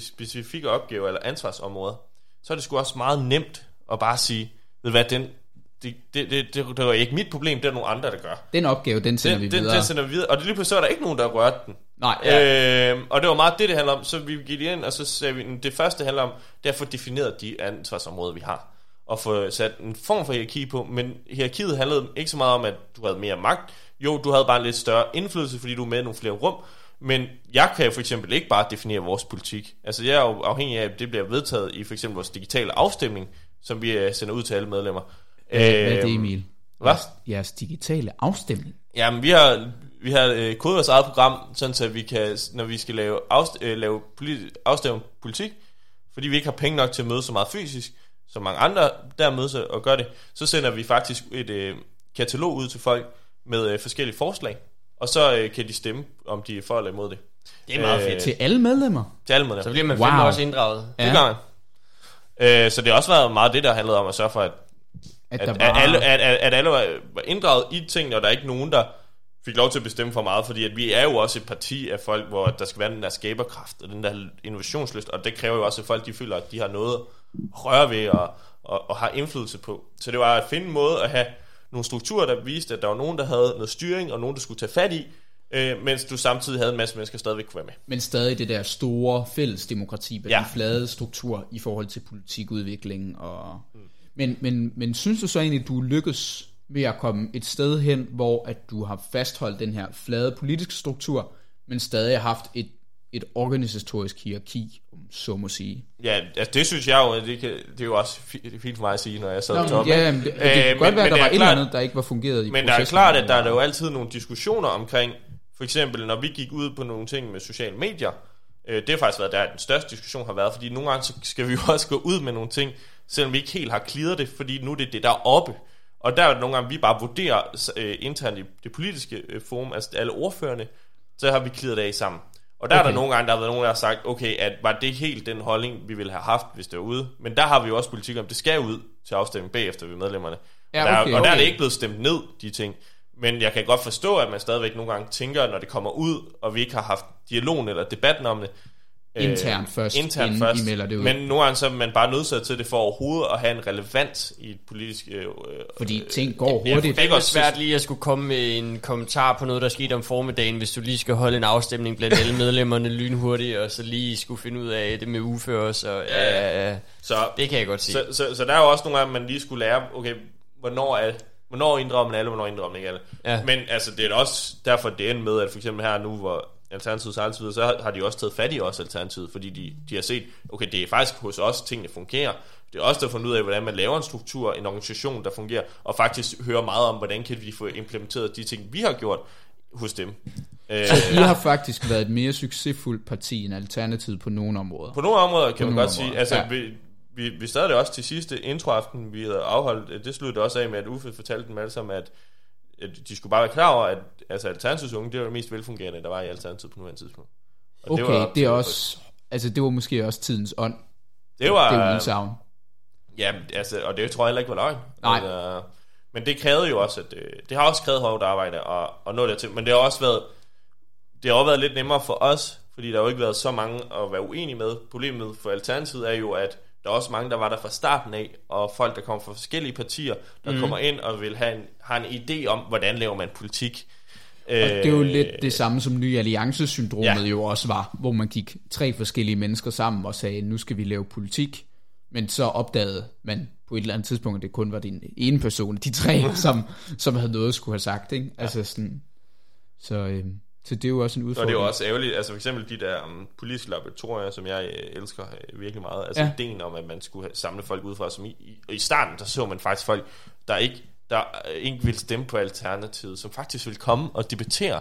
specifikke opgaver eller ansvarsområder, så er det sgu også meget nemt at bare sige, ved hvad, den, det, det, det, det, det er ikke mit problem, det er nogle andre, der gør. Den opgave, den sender Den, vi den, videre. den sender vi videre, og det lige pludselig så er der ikke nogen, der har rørt den. Nej, ja. Øh, og det var meget det, det handler om. Så vi gik ind, og så sagde vi, det første handler om, det er at få defineret de ansvarsområder, vi har. Og få sat en form for hierarki på. Men hierarkiet handlede ikke så meget om, at du havde mere magt. Jo, du havde bare en lidt større indflydelse, fordi du er med i nogle flere rum. Men jeg kan jo for eksempel ikke bare definere vores politik. Altså jeg er jo afhængig af, at det bliver vedtaget i for eksempel vores digitale afstemning, som vi øh, sender ud til alle medlemmer. Hvad, hvad er det, Øhm, Emil? hvad? Jeres, digitale afstemning. Jamen, vi har, vi har øh, kodet vores eget program, sådan så vi kan, når vi skal lave, afst- øh, lave politi- afstemning politik, fordi vi ikke har penge nok til at møde så meget fysisk, som mange andre der mødes og gør det, så sender vi faktisk et øh, katalog ud til folk med øh, forskellige forslag, og så øh, kan de stemme, om de er for eller imod det. Det er meget Øh, fedt. Til alle medlemmer? Til alle medlemmer. Så bliver man Wow. wow. også inddraget. Det gør man. Øh, så det har også været meget det, der handlede om at sørge for, at At, at, der at, var, alle, at, at, at alle var, var inddraget i tingene, og der er ikke nogen, der fik lov til at bestemme for meget, fordi at vi er jo også et parti af folk, hvor der skal være den der skaberkraft og den der innovationslyst, og det kræver jo også, at folk de føler, at de har noget at røre ved og, og, og har indflydelse på. Så det var at finde en måde at have nogle strukturer, der viste, at der var nogen, der havde noget styring, og nogen, der skulle tage fat i, øh, mens du samtidig havde en masse mennesker, der stadigvæk kunne være med. men stadig det der store fællesdemokrati med ja. Den flade struktur i forhold til politikudvikling. Og... Mm. Men, men, men synes du så egentlig, at du lykkes ved at komme et sted hen, hvor at du har fastholdt den her flade politiske struktur, men stadig har haft et, et organisatorisk hierarki, om så må sige? Ja, altså det synes jeg jo, det, kan, det er jo også fi- fint for mig at sige, når jeg sad Nå, toppen. ja, men det, det kan Øh, godt men- være, at der det var et eller andet, der ikke var fungeret i Men der er klart, at der er jo altid nogle diskussioner omkring, for eksempel når vi gik ud på nogle ting med sociale medier, øh, det har faktisk været der, den største diskussion har været, fordi nogle gange så skal vi jo også gå ud med nogle ting, selvom vi ikke helt har clearet det, fordi nu er det det, der er oppe. Og der er nogle gange, vi bare vurderer øh, internt i det politiske øh, forum, altså alle ordførende, så har vi klidet det af sammen. Og der okay. er Okay. der nogle gange, der har været nogen, der har sagt, okay, at var det helt den holdning, vi ville have haft, hvis det var ude. Men der har vi jo også politik om, det skal ud til afstemning bagefter ved medlemmerne. Ja, og, der, okay, og der er det okay. ikke blevet stemt ned, de ting. Men jeg kan godt forstå, at man stadigvæk nogle gange tænker, når det kommer ud, og vi ikke har haft dialogen eller debatten om det. Øh, Internt først, internt inden først. I melder det ud. Men nogle gange så er man bare nødt til det for overhovedet at have en relevans i et politisk... Øh, Fordi ting går hurtigt. det er svært lige at skulle komme med en kommentar på noget, der skete om formiddagen, hvis du lige skal holde en afstemning blandt alle medlemmerne lynhurtigt, og så lige skulle finde ud af det med ufører, så ja, ja, ja. så, det kan jeg godt se. så, så, så der er jo også nogle gange, man lige skulle lære, okay, hvornår er Hvornår inddrager man alle, hvornår inddrager man ikke alle. Ja. Men altså, det er også derfor, det ender med, at for eksempel her nu, hvor Alternativet så altid videre, så har- har de også taget fat i os Alternativet, fordi de, de har set, okay, det er faktisk hos os, tingene fungerer. Det er også der fundet ud af, hvordan man laver en struktur, en organisation, der fungerer, og faktisk høre meget om, hvordan kan vi få implementeret de ting, vi har gjort hos dem. Øh, I har faktisk været et mere succesfuldt parti end Alternativet på nogle områder. På nogle områder kan man nogle godt sige, områder, altså ja. vi, vi, vi det også til sidste introaften, vi havde afholdt, det sluttede også af med, at Uffe fortalte dem alle sammen, at de skulle bare være klar over, at altså, Alternativets unge, det var det mest velfungerende, der var i Alternativet på nuværende tidspunkt. Og Okay, op det er også... Altså, det var måske også tidens ånd. det var, Det er udsagn. Ja, altså, og det tror jeg heller ikke var løgn. Nej. Altså, men det krævede jo også, at øh, det har også krævet hårdt arbejde og, og nå dertil. Men det har også været, det har også været lidt nemmere for os, fordi der har jo ikke været så mange at være uenige med. Problemet for Alternativet er jo, at der er også mange, der var der fra starten af, og folk, der kommer fra forskellige partier, der mm. kommer ind og vil have en, har en idé om, hvordan laver man politik. Og det er jo lidt det samme som Ny Alliance-syndromet Ja. ja. jo også var, hvor man gik tre forskellige mennesker sammen og sagde, nu skal vi lave politik. Men så opdagede man på et eller andet tidspunkt, at det kun var den ene person, de tre, som, som havde noget at skulle have sagt. Ikke? Altså sådan, så, øh, så det er jo også en Og udfordring. det er jo også ærgerligt, altså for eksempel de der um, politiske laboratorier, som jeg øh, elsker øh, virkelig meget. Altså ja. Ja. ideen om, at man skulle samle folk udefra, som i, i, og i starten, der så man faktisk folk, der ikke, der ikke ville stemme på Alternativet, som faktisk ville komme og debattere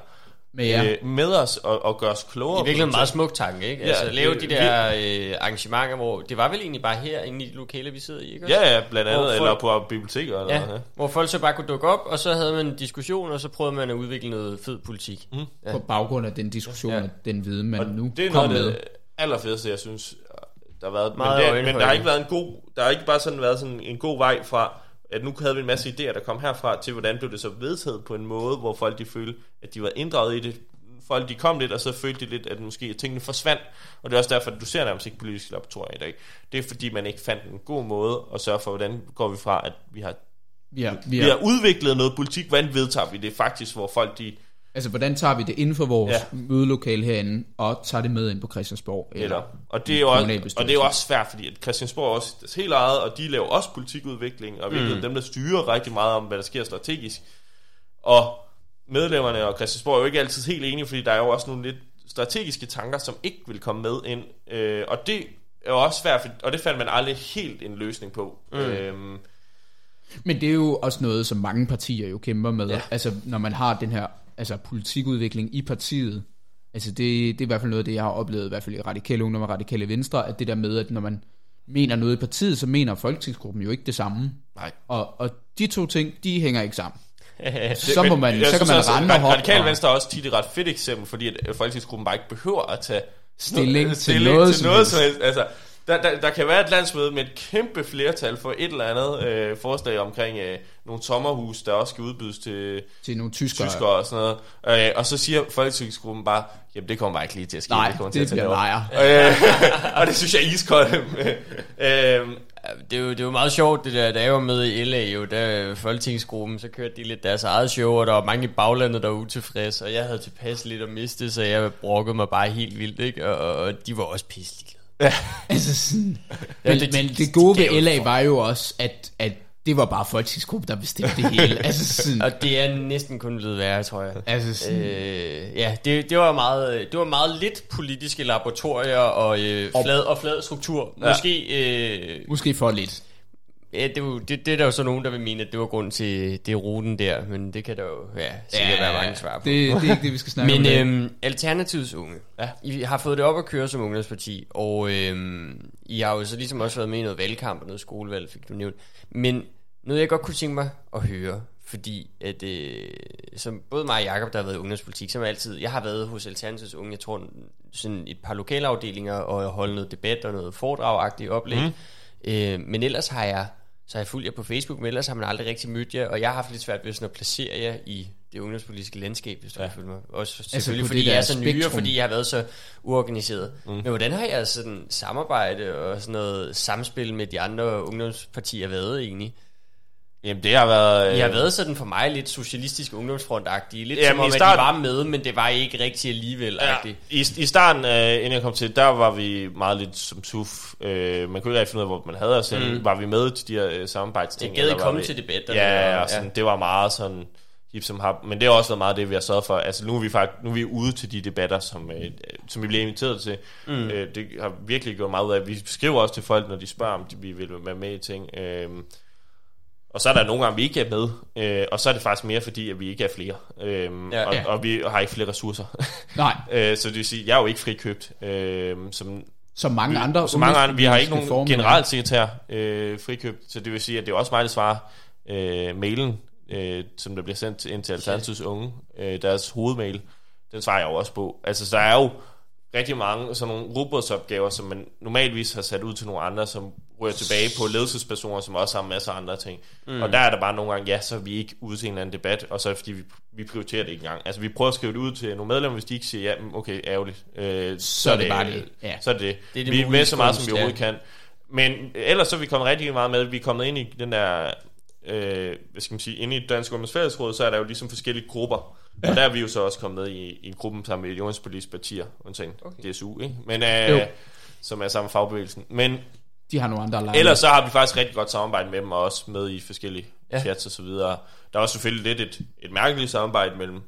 ja. øh, med os og, og gøre os klogere. Det er virkelig en meget smuk tanke, ikke? Ja, Altså lave det- de der øh, arrangementer, hvor det var vel egentlig bare her inde i det lokale, vi sidder i, ikke? Ja, ja, blandt andet, Hvor eller folk- på biblioteket. Eller Ja, noget, ja. hvor folk så bare kunne dukke op, og så havde man en diskussion, og så prøvede man at udvikle noget fed politik. Mm. Ja. På baggrund af den diskussion, Ja. ja. den viden, man Og nu det er kom noget med. det allerfedeste, jeg synes, der har været. Meget men, det, men der har ikke været en god, der har ikke bare sådan været sådan en god vej fra, at nu havde vi en masse idéer, der kom herfra, til hvordan blev det så vedtaget på en måde, hvor folk de følte, at de var inddraget i det. Folk de kom lidt, og så følte de lidt, at måske tingene forsvandt. Og det er også derfor, at du ser nærmest ikke politiske laboratorier i dag. Det er fordi, man ikke fandt en god måde at sørge for, hvordan går vi fra, at vi har, Vi har, vi vi har, udviklet noget politik, hvordan vedtager vi det faktisk, hvor folk de altså, hvordan tager vi det inden for vores Ja. mødelokale herinde, og tager det med ind på Christiansborg? Eller, og, det er jo også, og det er jo også svært, fordi at Christiansborg er også deres helt eget, og de laver også politikudvikling, og virkelig mm. dem, der styrer rigtig meget om, hvad der sker strategisk. Og medlemmerne og Christiansborg er jo ikke altid helt enige, fordi der er jo også nogle lidt strategiske tanker, som ikke vil komme med ind. Øh, og det er jo også svært, for- og det fandt man aldrig helt en løsning på. Mm. Øhm, Men det er jo også noget, som mange partier jo kæmper med. Ja. Altså, når man har den her altså, politikudvikling i partiet. Altså, det, det er i hvert fald noget, det jeg har oplevet, i hvert fald i Radikale Ungdom og Radikale Venstre, at det der med, at når man mener noget i partiet, så mener folketingsgruppen jo ikke det samme. nej. Og, og de to ting, de hænger ikke sammen. så, må man, så kan man også, rende og hoppe. Radikal Venstre er også tit et ret fedt eksempel, fordi at folketingsgruppen bare ikke behøver at tage Stilling til stilling noget til noget som helst. Altså, der, der, der kan være et landsmøde med et kæmpe flertal for et eller andet øh, forslag omkring øh, nogle sommerhus, der også skal udbydes til til nogle tyskere. tyskere og sådan noget. Øh, og så siger folketingsgruppen bare, jamen det kommer bare ikke lige til at ske. Nej, kommer det til bliver noget." lejr. Øh, og det synes jeg er iskoldt. øh, Det er, jo, det er jo meget sjovt, det der, da jeg var med i LA, jo, der folketingsgruppen, så kørte de lidt deres eget show, og der var mange i baglandet, der var utilfredse, og jeg havde tilpas lidt at miste, så jeg brokkede mig bare helt vildt, ikke? Og, og de var også pisselig Altså sådan, Ja, men, det- det, men det gode det ved LA var jo også, at, at det var bare folketingsgruppen, der bestemte det hele. altså sådan, Og det er næsten kun blevet værre, tror jeg. altså sådan Øh, ja, det, det, var meget, det var meget lidt politiske laboratorier og, øh, flad, og flad struktur. Måske, øh, måske for lidt. ja, det, er det, det er der jo så nogen, der vil mene, at det var grund til det ruten der, men det kan der jo ja, sikkert ja, være mange svar på. Det, det er ikke det, vi skal snakke om. Men i dag. øhm, Alternativets unge, ja. I har fået det op at køre som ungdomsparti, og øhm, I har jo så ligesom også været med i noget valgkamp og noget skolevalg, fik du nævnt. Men noget jeg godt kunne tænke mig at høre, fordi at, øh, som både mig og Jacob, der har været i ungdomspolitik, som altid, jeg har været hos Alternativets Unge, jeg tror sådan et par lokalafdelinger, og holdt noget debat og noget foredragagtigt oplæg. Mm. Øh, men ellers har jeg, så har jeg fulgt jer på Facebook, men ellers har man aldrig rigtig mødt jer, og jeg har haft lidt svært ved sådan at placere jer i det ungdomspolitiske landskab, hvis du ja. kan følge mig. Også selvfølgelig, på fordi det jeg er så nye, og spektrum. fordi jeg har været så uorganiseret. Mm. Men hvordan har jeg sådan samarbejde og sådan noget samspil med de andre ungdomspartier været egentlig? Jamen, det har været... De har øh, været sådan for mig lidt socialistisk ungdomsfrontagtige. Lidt Jamen, som om, i at starten- de var med, men det var ikke rigtig alligevel. Ja, i, I starten, øh, inden jeg kom til, der var vi meget lidt som SUF. Øh, man kunne ikke rigtig finde ud af, hvor man havde os. Mm. Var vi med til de her øh, samarbejdsting? Jeg gad ikke komme vi- til debatterne, Ja, ja, og- og sådan, ja. det var meget sådan hip som hap. Men det har også været meget det, vi har sørget for. Altså, nu er vi faktisk nu er vi ude til de debatter, som, øh, som vi bliver inviteret til. Mm. Øh, det har virkelig gjort meget ud af. Vi skriver også til folk, når de spørger, om de, vi vil være med i ting. Øh, og så er der nogle gange, vi ikke er med, øh, og så er det faktisk mere fordi, at vi ikke er flere. Øh, Ja. og, Ja. og vi har ikke flere ressourcer. Nej, Øh, så det vil sige, jeg er jo ikke frikøbt. Øh, som, som mange andre så mange andre, vi har ikke nogen generalsekretær øh, frikøbt, så det vil sige, at det er også mig, der svarer øh, mailen, øh, som der bliver sendt til- ind til Alternativets unge, øh, deres hovedmail, den svarer jeg jo også på. Altså, så der er jo rigtig mange sådan nogle robotsopgaver, som man normalvis har sat ud til nogle andre, som ryger tilbage på ledelsespersoner, som også har masser af andre ting. Mm. Og der er der bare nogle gange, ja, så er vi ikke ude til en eller anden debat, og så er det fordi, vi, vi prioriterer det ikke engang. Altså, vi prøver at skrive det ud til nogle medlemmer, hvis de ikke siger, ja, mm, okay, ærgerligt. Øh, så, er det bare det, ja. Så er det det. Det er det vi er med så meget, som vi overhovedet kan. Men ellers så er vi kommet rigtig meget med. Vi er kommet ind i den der, øh, hvad skal man sige, inde i Dansk Ungdoms Fællesråd, så er der jo ligesom forskellige grupper. Ja. Og der er vi jo så også kommet med i, i en gruppe sammen med de ungdomspolitiske partier, undtagen okay. DSU, ikke? Men, Jo. øh, som er sammen med fagbevægelsen. Men De har nogle andre lejre. ellers så har vi faktisk rigtig godt samarbejde med dem, og også med i forskellige Ja. chats og så videre. Der er også selvfølgelig lidt et, et mærkeligt samarbejde mellem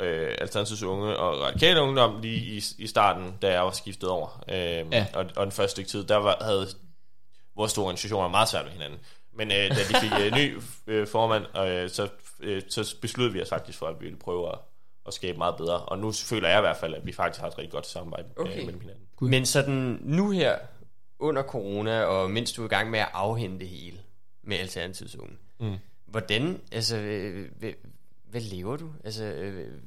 øh, Alternativets Unge og Radikale Ungdom lige i, i starten, da jeg var skiftet over. Øh, Ja. og, og den første stykke tid, der var, havde vores store organisationer meget svært ved hinanden. Men øh, da de fik øh, ny øh, formand, øh, så, øh, så besluttede vi os faktisk for, at vi ville prøve at, at skabe meget bedre. Og nu føler jeg i hvert fald, at vi faktisk har et rigtig godt samarbejde Okay. øh, mellem hinanden. Men sådan nu her, under corona, og mens du er i gang med at afhente det hele med Alternativets Unge, Mm. hvordan, altså, hvad, hvad lever du? Altså,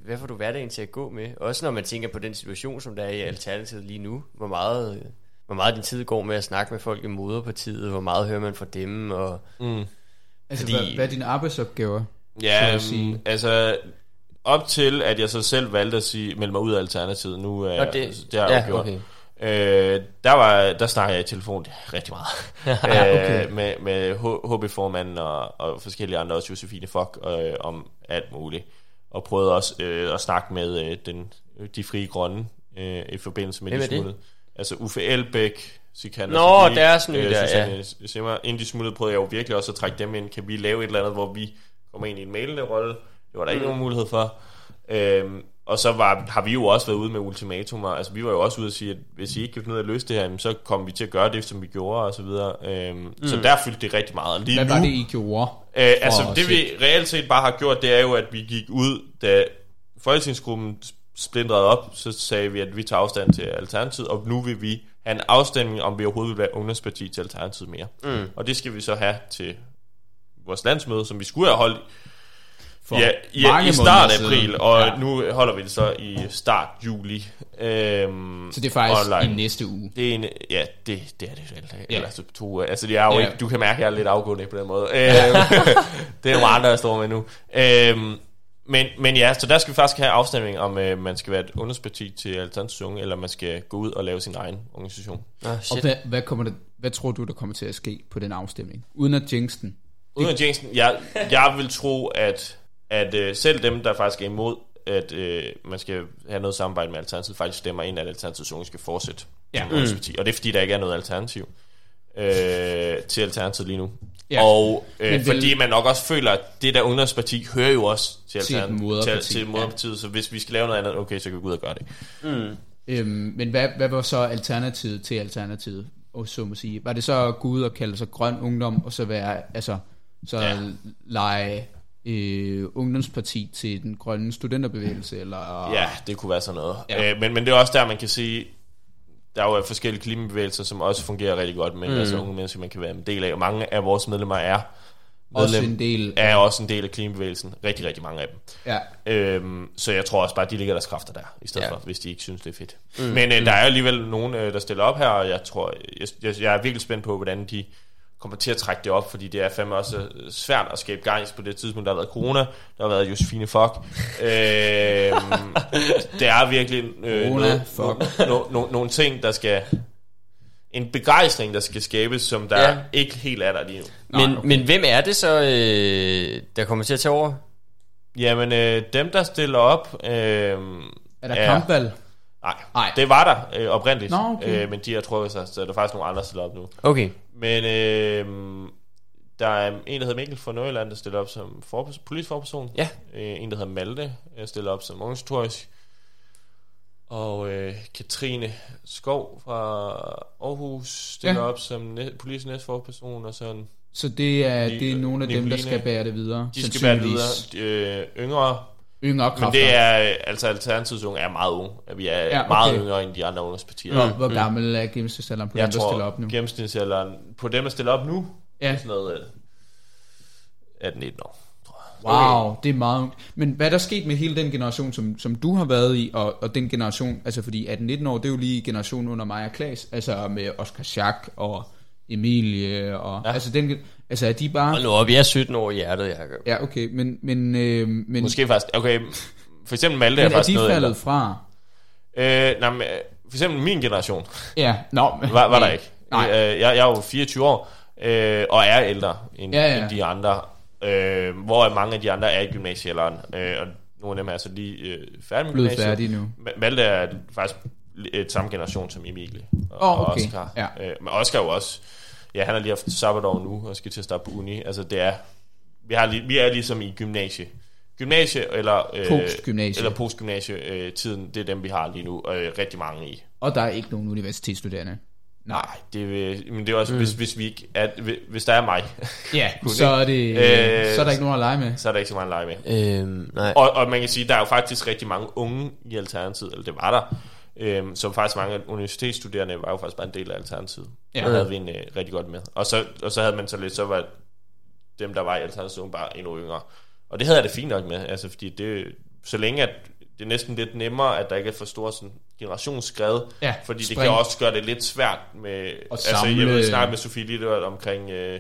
hvad får du hverdagen til at gå med? Også når man tænker på den situation, som der er i Alternativet lige nu. Hvor meget, hvor meget din tid går med at snakke med folk i moderpartiet, hvor meget hører man fra dem, og Mm. altså, fordi- hvad, hvad er dine arbejdsopgaver? Ja, at sige. altså op til, at jeg så selv valgte at sige, melde mig ud af Alternativet, nu er Og det- det, det har jeg ja, jo gjort. okay. Øh, der, var, der snakker jeg i telefon rigtig meget. okay. øh, med, med HB-formanden og, og forskellige andre, også Josefine Fock, øh, om alt muligt. Og prøvede også øh, at snakke med øh, den, de frie grønne øh, i forbindelse med Hvem de er smuttede. Altså Uffe Elbæk, Sikander Nå, Siddiq, deres nye der, Susanne Simmer. Inden de smuttede, prøvede jeg jo virkelig også at trække dem ind. Kan vi lave et eller andet, hvor vi kommer ind i en mailende rolle? Det var der ikke Mm. nogen mulighed for. Øhm, og så var, har vi jo også været ude med ultimatumer. Altså, vi var jo også ude og sige, at hvis I ikke kan finde ud af at løse det her, så kommer vi til at gøre det, som vi gjorde, og så videre. Øhm, mm. Så der fyldte det rigtig meget. Lige Hvad nu, var det, I gjorde? øh, altså, at det vi reelt set bare har gjort, det er jo, at vi gik ud, da folketingsgruppen splindrede op, så sagde vi, at vi tager afstand til Alternativet, og nu vil vi have en afstemning, om vi overhovedet vil være ungdomsparti til Alternativet mere. Mm. Og det skal vi så have til vores landsmøde, som vi skulle have holdt For ja, i, mange i start måneder april, siden. og Ja. ja. nu holder vi det så i start juli. Øhm, Så det er faktisk online. i næste uge. Det er en, ja, det, det er det vel. Ja. Ja. Eller så to uger. Altså, det er jo Ja. ja. ikke, du kan mærke, at jeg er lidt afgående på den måde. Øhm, det er nogle andre, der står med nu. Øhm, men, men ja, så der skal vi faktisk have afstemning, om øh, man skal være et undersparti til Alternativets Unge, eller man skal gå ud og lave sin egen organisation. Ah, Og hvad, hvad, kommer det, hvad tror du, der kommer til at ske på den afstemning? Uden at jinx den. Uden at Jensen, jeg, jeg vil tro, at, at øh, selv dem, der faktisk er imod, at øh, man skal have noget samarbejde med Alternativet, faktisk stemmer ind, at Alternativets Unge skal fortsætte Ja. ungdomsparti. Og det er fordi, der ikke er noget alternativ øh, til Alternativet lige nu. Ja. Ja. Og øh, vil- fordi man nok også føler, at det der ungdomsparti hører jo også til, Til et Alternativet, moderparti, til, til moderpartiet, så hvis vi skal lave noget andet, okay, så kan vi gå ud og gøre det. Øhm, men hvad, hvad var så alternativet til alternativet? Og så må sige. Var det så at gå ud og kalde sig grøn ungdom, og så være, altså, så ja. Ja. lege øh, ungdomsparti til den grønne studenterbevægelse, eller... Ja, det kunne være sådan noget. Ja. Øh, men, men det er også der, man kan sige, der er jo forskellige klimabevægelser, som også fungerer rigtig godt, men mm. altså unge mennesker, man kan være en del af. Og mange af vores medlemmer er Også medlem en del er også en del af klimabevægelsen. Rigtig, rigtig mange af dem. Ja. Øhm, så jeg tror også bare, de ligger deres kræfter der, i stedet Ja. ja. for, hvis de ikke synes, det er fedt. Mm. Men øh, der er alligevel nogen, øh, der stiller op her, og jeg tror, jeg, jeg, jeg er virkelig spændt på, hvordan de kommer til at trække det op, fordi det er fandme også øh, svært at skabe gejst på det tidspunkt. Der har været corona, der har været Josefine Fock. øhm, det er virkelig øh, Corona, noget, fuck. no, no, no, nogle ting, der skal... En begejstring, der skal skabes, som der Ja. ikke helt er der lige nu. Men, Nej, okay. men hvem er det så, øh, der kommer til at tage over? Jamen, øh, dem, der stiller op... Øh, Er der Ja. kampvalg? Nej, Nej. det var der øh, oprindeligt, Nå, okay. øh, men de har trukket sig, så er der faktisk nogle andre, der stiller op nu. Okay. Men øh, der er en, der hedder Mikkel fra Nordjylland, der stiller op som for, politisk forperson. Ja. Øh, en, der hedder Malte, der stiller op som ungdomstorisk. Og øh, Katrine Skov fra Aarhus stiller Ja. op som næ- politisk næstforperson, og sådan. Så det er, Ni- det er nogle af dem, der Nicoline. skal bære det videre. De skal være videre. sandsynligvis. De, øh, yngre, Yngre men kræfter. det er øh, altså Alternativets unge er meget unge. Vi er Ja, okay. okay. meget yngre end de andre ungdomspartier. Hvor, hvor gammel er gennemsnitsalderen på Jeg dem, der tror, stiller op nu? gennemsnitsalderen på dem, der stiller op nu, Ja. er sådan noget øh, 18-19 år, tror jeg. Wow, det er meget ungt. Men hvad er der sket med hele den generation, som, som du har været i, og, og den generation, altså fordi 18-19 år, det er jo lige generationen under mig og Klaas, altså med Oscar Schack og Emilie, og ja. altså den, altså er de bare... Og nu er vi er 17 år i hjertet, Jacob. Ja, okay, men, men, øh, men, Måske faktisk, okay, for eksempel Malte er men er faktisk de noget faldet ældre. fra? Øh, nej, men, øh, for eksempel min generation Ja, nå, men, var, var der ikke. Nej. Øh, jeg, jeg er jo 24 år, øh, og er ældre end, Ja, ja, end de andre. Øh, hvor mange af de andre er i gymnasiealderen, øh, og nogle af dem er altså lige øh, færdige med gymnasiet. færdige nu. Ma- Malte er faktisk et samme generation som Emilie og, og okay. Oscar. Ja. Øh, men Oscar er jo også, ja, han har lige haft sabbatår nu og skal til at starte på uni. Altså det er, vi, har, li- vi er ligesom i gymnasie. Gymnasie eller, øh, Postgymnasie. eller postgymnasie øh, tiden, det er dem vi har lige nu, og øh, rigtig mange i. Og der er ikke nogen universitetsstuderende. Nej, det, vil, men det er også, mm. hvis, hvis, vi ikke er, hvis der er mig, Ja, Kun så er, det, Øh, så er der ikke nogen at lege med. så er der ikke så meget at lege med. Øhm, nej. Og, og man kan sige, der er jo faktisk rigtig mange unge i Alternativet, eller det var der, øhm, som faktisk mange universitetsstuderende var jo faktisk bare en del af Alternativet. Ja. Ja. Der havde vi en uh, rigtig godt med. Og så, og så havde man så lidt, så var dem, der var i Alternativet, bare endnu yngre. Og det havde jeg det fint nok med, altså fordi det, så længe at det er næsten lidt nemmere, at der ikke er for stor sådan, generationsskred, Ja, fordi det spring. kan også gøre det lidt svært med... Altså, jeg samle- vil snakke med Sofie Littevald omkring øh,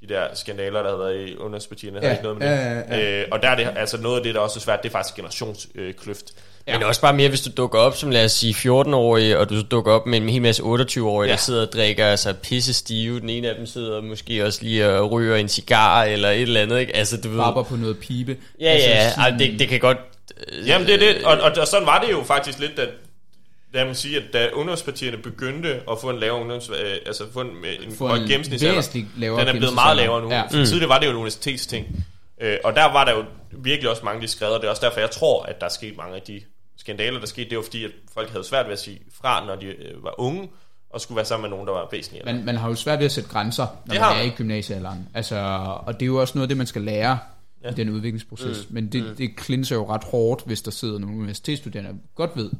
de der skandaler, der har været i ungdomspartierne. Det Ja, har ikke noget med ja, det. ja, ja. Øh, og der er det, altså noget af det, der også er svært, det er faktisk generationskløft. Ja. Men også bare mere, hvis du dukker op som, lad os sige, 14-årig, og du dukker op med en hel masse 28-årige, ja. Der sidder og drikker altså pisse stive. Den ene af dem sidder måske også lige og ryger en cigar eller et eller andet, ikke? Altså, du ved... Rapper på noget pibe. Ja, altså, ja, sådan- altså, det, det kan godt... Jamen det er det, og, og, og sådan var det jo faktisk lidt, at lad mig sige, at da ungdomspartierne begyndte at få en lavere ungdoms, øh, altså få en, en, Få en gennemsnitsalder, den er blevet meget lavere nu. Ja. Ja. Tidligere var det jo en universitetsting, øh, og der var der jo virkelig også mange, de skrev, og det er også derfor, jeg tror, at der er sket mange af de skandaler, der skete. Det var fordi, at folk havde svært ved at sige fra, når de øh, var unge, og skulle være sammen med nogen, der var væsentligt ældre. Man, man har jo svært ved at sætte grænser, når Det man har er i gymnasiealderen. Altså, og det er jo også noget af det, man skal lære ja. I den udviklingsproces. Mm. Men det, det klinser jo ret hårdt, hvis der sidder nogle universitetsstuderende, der godt ved,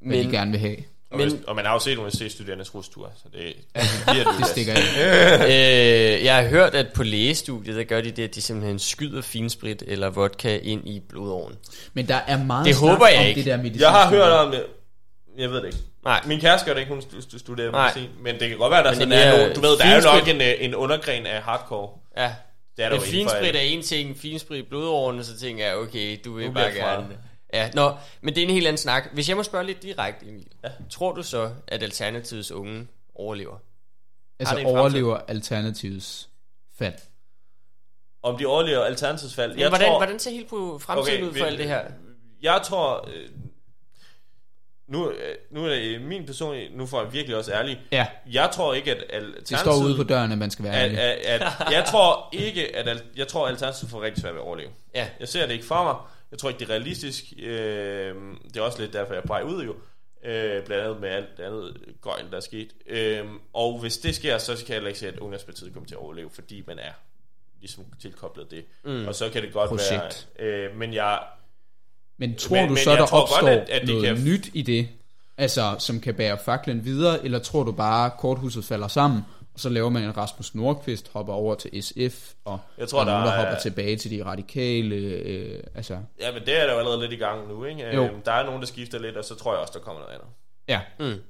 hvad Men- de gerne vil have. Og, Men- hvis, og man har jo set universitetsstuderendes rustur, så det, altså, det, det, Det stikker ind. øh, jeg har hørt, at på lægestudiet, der gør de det, at de simpelthen skyder finsprit eller vodka ind i blodåren. Men der er meget Det håber jeg om ikke. det der medicin. Jeg har hørt om det. Jeg ved det ikke. Nej. Min kæreste gør det ikke, hun stu- stu- studerer Nej. medicin. Men det kan godt være, der Men sådan det er er nogen, du ved, der er jo nok en, øh, en undergren af hardcore. Ja. Det er der Men finsprit er en ting, finsprit i blodårene, så tænker jeg, okay, du vil Nu bare gerne... Ja, nå, men det er en helt anden snak. Hvis jeg må spørge lidt direkte, Emil. Ja. Tror du så, at Alternativets unge overlever? Altså overlever alternativets fald. Om de overlever alternativsfald. Men hvordan, tror, hvordan ser helt på fremtiden okay, ud for vi- alt det her? Jeg tror... Øh, nu, øh, nu er det min person, nu får jeg virkelig også ærlig. Ja, Jeg tror ikke, at alternativet... det står ude på døren, at man skal være at, ærlig. at, at, jeg tror ikke, at jeg tror, at alternativet får rigtig svært ved at overleve. Ja. Jeg ser det ikke for mig. Jeg tror ikke, det er realistisk. Øh, det er også lidt derfor, jeg er vej ud jo. Øh, blandt andet med alt det andet gøjn, der er sket. Øh, og hvis det sker, så kan jeg heller ikke se, at Ungdomspartiet kommer til at overleve, fordi man er ligesom tilkoblet det. Mm. Og så kan det godt Projekt. være... Øh, men jeg... Men tror Men- du men så, der tror godt, opstår at- at det noget kan- nyt i det? Altså, som kan bære faklen videre, eller tror du bare, at korthuset falder sammen, Og så laver man en Rasmus Nordqvist, hopper over til SF, og Jeg tror, der er nogen, der er- hopper tilbage til de radikale. Øh, altså, Ja, men det er der jo allerede lidt i gang nu, ikke? Jo. Øhm, Der er nogen, der skifter lidt, og så tror jeg også, der kommer noget andet. ja. Mm.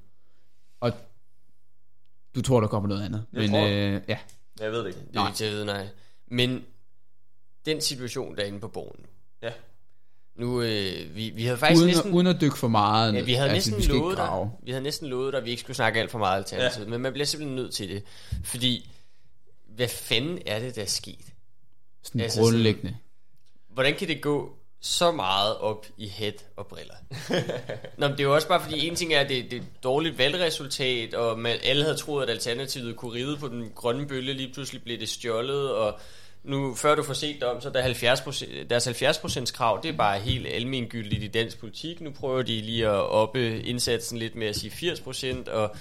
Og du tror, der kommer noget andet. Jeg Men tror. øh, ja, Jeg ved det ikke. Det er ikke til at vide, nej. Men den situation, der er inde på borgen nu. Ja. Nu, øh, vi, vi havde faktisk uden, næsten... at, uden at dykke for meget. Ja, vi havde altså, næsten vi lovet dig, vi havde næsten lovet dig, at vi ikke skulle snakke alt for meget alternativ, ja. men man bliver simpelthen nødt til det, fordi hvad fanden er det, der er sket? Sådan Altså, grundlæggende. Hvordan kan det gå så meget op i head og briller? Nå, men det er jo også bare fordi, en ting er, at det, det er et dårligt valgresultat, og man, alle havde troet, at Alternativet kunne ride på den grønne bølge, lige pludselig blev det stjålet, og nu, før du får set det om, så er der 70 deres 70% krav, det er bare helt almengyldigt i dansk politik. Nu prøver de lige at oppe indsatsen lidt med at sige 80% og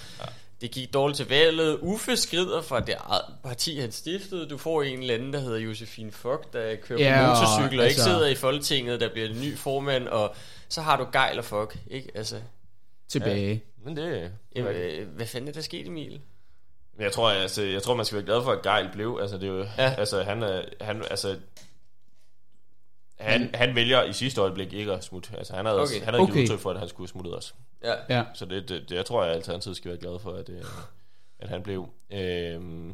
det gik dårligt til valget. Uffe skrider fra det parti, han stiftede. Du får en eller anden, der hedder Josefine Fock, der kører Ja, på motorcykel og ikke altså- sidder i Folketinget, der bliver en ny formand, og så har du Geil og Fock, ikke? Altså, Tilbage. Men det, øh, hvad fanden er der sket, Emil? Jeg tror, altså, jeg tror, man skal være glad for, at Geil blev. Altså, det er jo, Ja. altså, han, han, altså, han, han vælger i sidste øjeblik ikke at smutte. Altså, han havde, Okay. han havde Okay. givet udtryk for, at han skulle smutte også. Ja. Ja. Så det, det, det jeg tror, jeg altid skal være glad for, at, øh, at han blev. Øhm,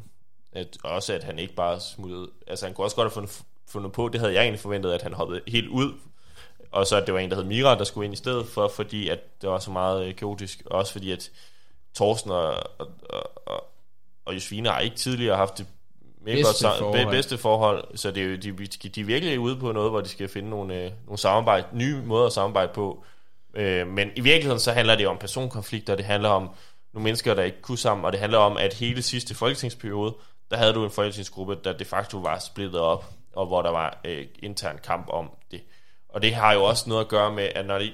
at, også at han ikke bare smuttede. Altså, han kunne også godt have fundet, fundet på, det havde jeg egentlig forventet, at han hoppede helt ud. Og så at det var en, der hed Mira, der skulle ind i stedet for, fordi at det var så meget øh, kaotisk. Og også fordi, at Thorsten og, og, og, og, Josefine har ikke tidligere haft det mega Bedste godt forhold. be- bedste forhold, så det er jo, de, de er virkelig ude på noget, hvor de skal finde nogle, øh, nogle samarbejde, nye måder at samarbejde på. Øh, men i virkeligheden så handler det om personkonflikter, det handler om nogle mennesker, der ikke kunne sammen, og det handler om, at hele sidste folketingsperiode, der havde du en folketingsgruppe, der de facto var splittet op, og hvor der var øh, intern kamp om det. Og det har jo også noget at gøre med, at når de,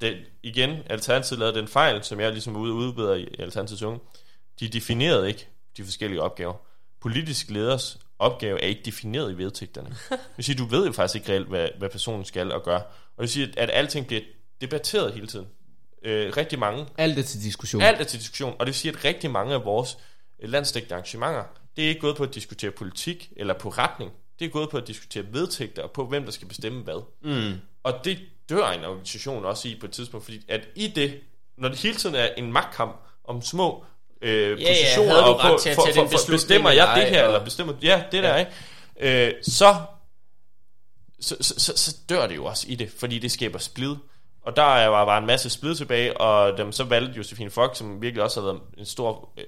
det, igen, Alternativet lavede den fejl, som jeg ligesom ude udbeder i Alternativets unge, de definerede ikke de forskellige opgaver. Politisk leders opgave er ikke defineret i vedtægterne. Det vil sige, du ved jo faktisk ikke reelt, hvad, hvad personen skal og gør. Og det vil sige, at alting bliver debatteret hele tiden. Øh, rigtig mange Alt er til diskussion. alt er til diskussion, og det vil sige, at rigtig mange af vores øh, landstækkende arrangementer, det er ikke gået på at diskutere politik eller på retning. Det er gået på at diskutere vedtægter og på, hvem der skal bestemme hvad. Mm. Og det dør en organisation også i på et tidspunkt, fordi at i det, når det hele tiden er en magtkamp om små øh, ja, positioner, du og på, til for, tage for, for, bestemmer jeg det her, og- eller bestemmer, ja, det der, ikke? Øh, så, så, så, så, så dør det jo også i det, fordi det skaber splid. Og der er var bare en masse splid tilbage, og dem, så valgte Josefine Fock, som virkelig også har været en stor, øh,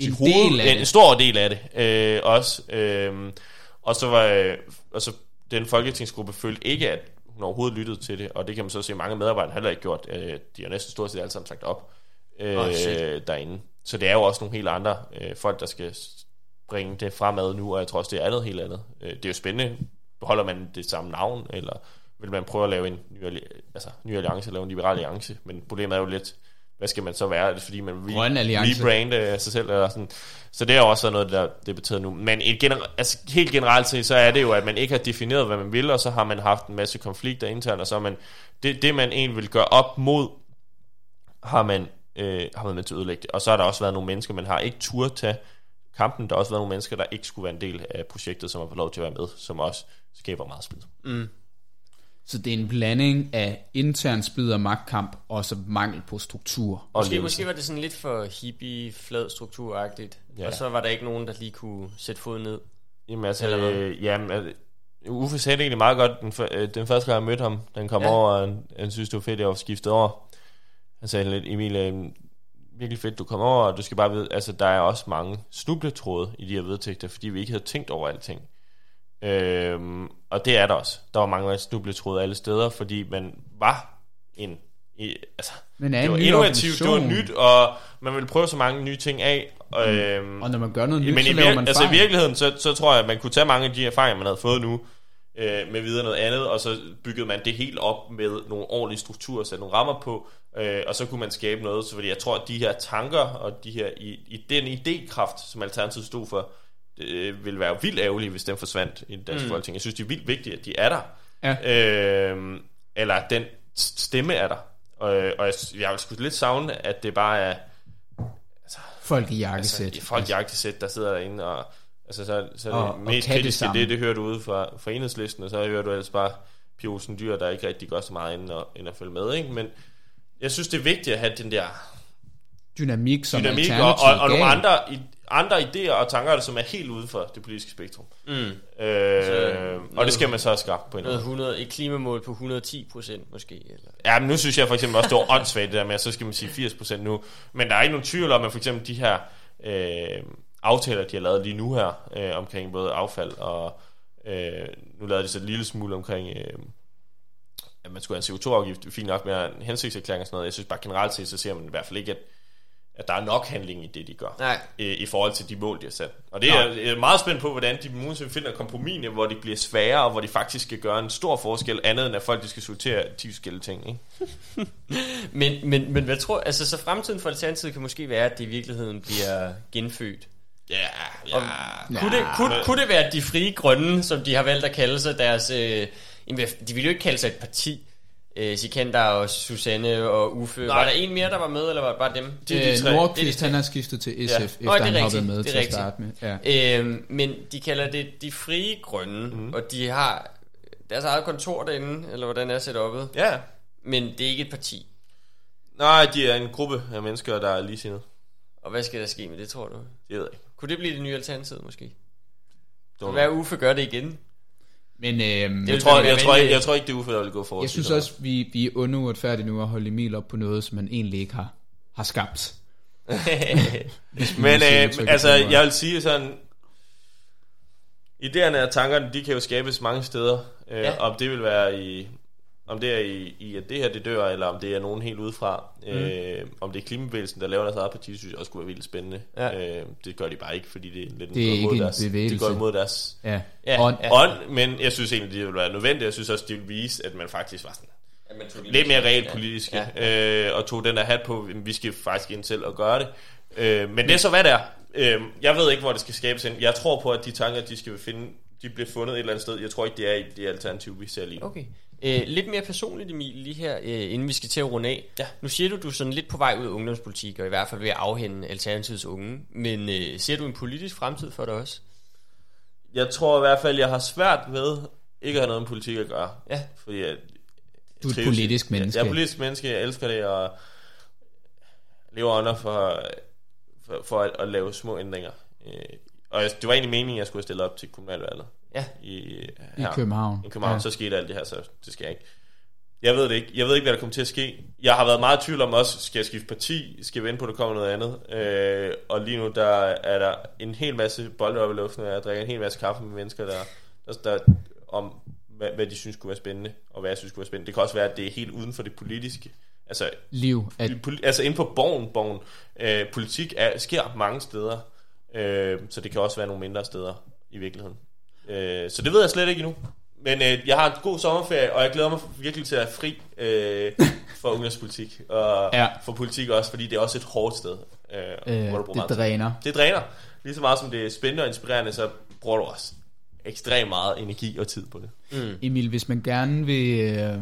En sige, del af en, en stor del af det øh, også. Øh, og så var øh, og så den folketingsgruppe følte ikke, at hun overhovedet lyttede til det, og det kan man så se, at mange medarbejdere har heller ikke gjort. Øh, de har næsten stort set alle sammen sagt op øh, shit. derinde. Så det er jo også nogle helt andre øh, folk, der skal bringe det fremad nu, og jeg tror også, det er andet helt andet. Øh, det er jo spændende. Beholder man det samme navn, eller vil man prøve at lave en ny, altså, ny alliance, lave en liberal alliance? Men problemet er jo lidt, hvad skal man så være? Er det fordi, man alliance. rebrande sig selv? Eller sådan. Så det er jo også noget, der debatteret nu. Men et gener- altså, helt generelt set, så er det jo, at man ikke har defineret, hvad man vil, og så har man haft en masse konflikter internt, og så man, det, det man egentlig vil gøre op mod, har man, øh, har man med til at ødelægge det. Og så har der også været nogle mennesker, man har ikke tur tage kampen. Der har også været nogle mennesker, der ikke skulle være en del af projektet, som har fået lov til at være med, som også skaber meget splid. Mm. Så det er en blanding af intern splid og magtkamp, og så mangel på struktur. Og Måske, ledelse. måske var det sådan lidt for hippie, flad strukturagtigt, ja. Og så var der ikke nogen, der lige kunne sætte fod ned. Jamen altså, Eller hvad? øh, jamen, altså, Uffe sagde det egentlig meget godt, den, øh, den første gang jeg mødte ham, den kom ja. over, og han, han synes, det var fedt, at jeg var skiftet over. Han sagde lidt, Emil, øh, virkelig fedt, du kom over, og du skal bare vide, altså der er også mange snubletråde i de her vedtægter, fordi vi ikke havde tænkt over alting. Øhm, og det er der også. Der var mange snubletråde alle steder, fordi man var en... I, altså, Men er det var innovativt, det var nyt, og man ville prøve så mange nye ting af. Øhm, Og når man gør noget nyt, men så i, laver man altså i virkeligheden, så, så tror jeg, at man kunne tage mange af de erfaringer, man havde fået nu, øh, med videre noget andet, og så byggede man det helt op med nogle ordentlige strukturer, sætte nogle rammer på, øh, og så kunne man skabe noget, så fordi jeg tror, at de her tanker, og de her, i, i den idékraft, som Alternativet stod for, det ville være vildt ærgerligt, hvis den forsvandt i det danske mm. folketing. Jeg synes, det er vildt vigtigt, at de er der. Ja. Øh, eller at den stemme er der. Og, og jeg, jeg skulle lidt savne, at det bare er altså, Folk i jakkesæt. Altså, det er folk i jakkesæt, der sidder derinde, og altså, så, så det Og- og mest det kritiske, samme. det, det hører du ude fra, fra enhedslisten, og så hører du ellers bare Pia Olsen Dyr, der ikke rigtig gør så meget end at, end at følge med, ikke? Men jeg synes, det er vigtigt at have den der Dynamik som dynamik, og, og, og nogle andre, andre idéer og tanker, som er helt ude for det politiske spektrum. Mm. Øh, Så- og det skal man så have skabt på en Noget måde. 100, et klimamål på 110 procent måske. Eller? Ja, men nu synes jeg for eksempel også, det var åndssvagt det der med, at så skal man sige 80% nu. Men der er ikke nogen tvivl om, at for eksempel de her øh, aftaler, de har lavet lige nu her, øh, omkring både affald og øh, nu lavede de så en lille smule omkring, øh, at man skulle have en CO2-afgift. Fint nok med en hensigtserklæring og sådan noget. Jeg synes bare generelt set, så ser man i hvert fald ikke, at, at der er nok handling i det, de gør. Nej. øh, i forhold til de mål, de har sat. Og det er jeg er meget spændt på, hvordan de nogensinde finder kompromiserne, hvor de bliver svære, og hvor de faktisk skal gøre en stor forskel, andet end at folk de skal sortere 10 forskellige ting. Ikke? Men, men, men hvad tror altså så fremtiden for Alternativet kan måske være, at det i virkeligheden bliver genfødt. Ja, ja. Og, kunne, det, kunne, kunne det være de frie grønne, som de har valgt at kalde sig deres... Øh, jamen, de ville jo ikke kalde sig et parti. Øh, Sikander og Susanne og Uffe. Nej. Var der en mere, der var med, eller var det bare dem? Det er de Øh, tre. Nordqvist, er han har skiftet til SF, Ja. efter Nå, det er han har rigtigt, været med det er til at starte med. Ja. Øhm, men de kalder det de frie grønne, mm. og de har deres eget kontor derinde, eller hvordan er setupet. ja. Men det er ikke et parti. Nej, de er en gruppe af mennesker, der er ligesindede. Og hvad skal der ske med det, tror du? Det ved jeg ikke. Kunne det blive det nye alternativ, måske? Hvad. Uffe gør det igen? Men øhm, Det Jeg tror, være jeg, tror, ikke, jeg tror ikke, det er der vil gå for jeg synes også, vi, vi er underuretfærdige nu at holde Emil op på noget, som man egentlig ikke har, har skabt. Men øh, altså, jeg vil sige sådan, idéerne og tankerne, de kan jo skabes mange steder. Øh, Ja. ja. Om det vil være i, om det er i, i, at det her det dør, eller om det er nogen helt udefra. Mm. Øh, om det er klimabevægelsen, der laver deres eget parti, synes jeg også kunne være vildt spændende. Ja. Øh, det gør de bare ikke, fordi det er lidt Det er ikke imod en deres, Det bevægelse. går imod deres Ja. Ja, Og, ja. ånd, men jeg synes egentlig, det vil være nødvendigt. Jeg synes også, det vil vise, at man faktisk var sådan At man tog lidt mere reelt politiske, Ja. ja. øh, og tog den der hat på, "Jamen, vi skal faktisk ind til at gøre det. Øh, men det er så, hvad det er. Øh, jeg ved ikke, hvor det skal skabes hen. Jeg tror på, at de tanker, de skal finde, de bliver fundet et eller andet sted. Jeg tror ikke, det er i det alternativ, vi ser lige. Okay. Øh, lidt mere personligt, Emil, lige her, øh, inden vi skal til at runde af. Ja. Nu siger du, du er sådan lidt på vej ud af ungdomspolitik, og i hvert fald ved at afhænde Alternativets unge. Men øh, ser du en politisk fremtid for dig også? Jeg tror i hvert fald, jeg har svært ved ikke at have noget med politik at gøre. Ja. Fordi jeg, Du er et politisk menneske. Jeg er et politisk menneske, jeg elsker det, og lever under for, for, for at, at lave små ændringer. Øh, og jeg, det var egentlig meningen, at jeg skulle stille op til kommunalvalget Ja. i, I her. København. i København, Ja. ja. så skete alt det her, så det skal jeg ikke. Jeg ved det ikke. Jeg ved ikke, hvad der kommer til at ske. Jeg har været meget i tvivl om også, skal jeg skifte parti? Skal jeg vente på, at der kommer noget andet? Øh, og lige nu, der er der en hel masse bolde op i luften, og jeg drikker en hel masse kaffe med mennesker, der, der, der om, hvad, hvad de synes kunne være spændende, og hvad jeg synes kunne være spændende. Det kan også være, at det er helt uden for det politiske. Altså, Liv. At, poli- altså inde på borgen, borgen øh, politik er, sker mange steder, øh, så det kan også være nogle mindre steder i virkeligheden. Øh, så det ved jeg slet ikke endnu. Men øh, jeg har en god sommerferie, og jeg glæder mig virkelig til at være fri øh, for ungdomspolitik. Og Ja. for politik også, fordi det er også et hårdt sted, øh, øh, hvor du bruger det meget tid. dræner. Det dræner. Lige så meget som det er spændende og inspirerende, så bruger du også ekstremt meget energi og tid på det. Mm. Emil, hvis man gerne vil øh,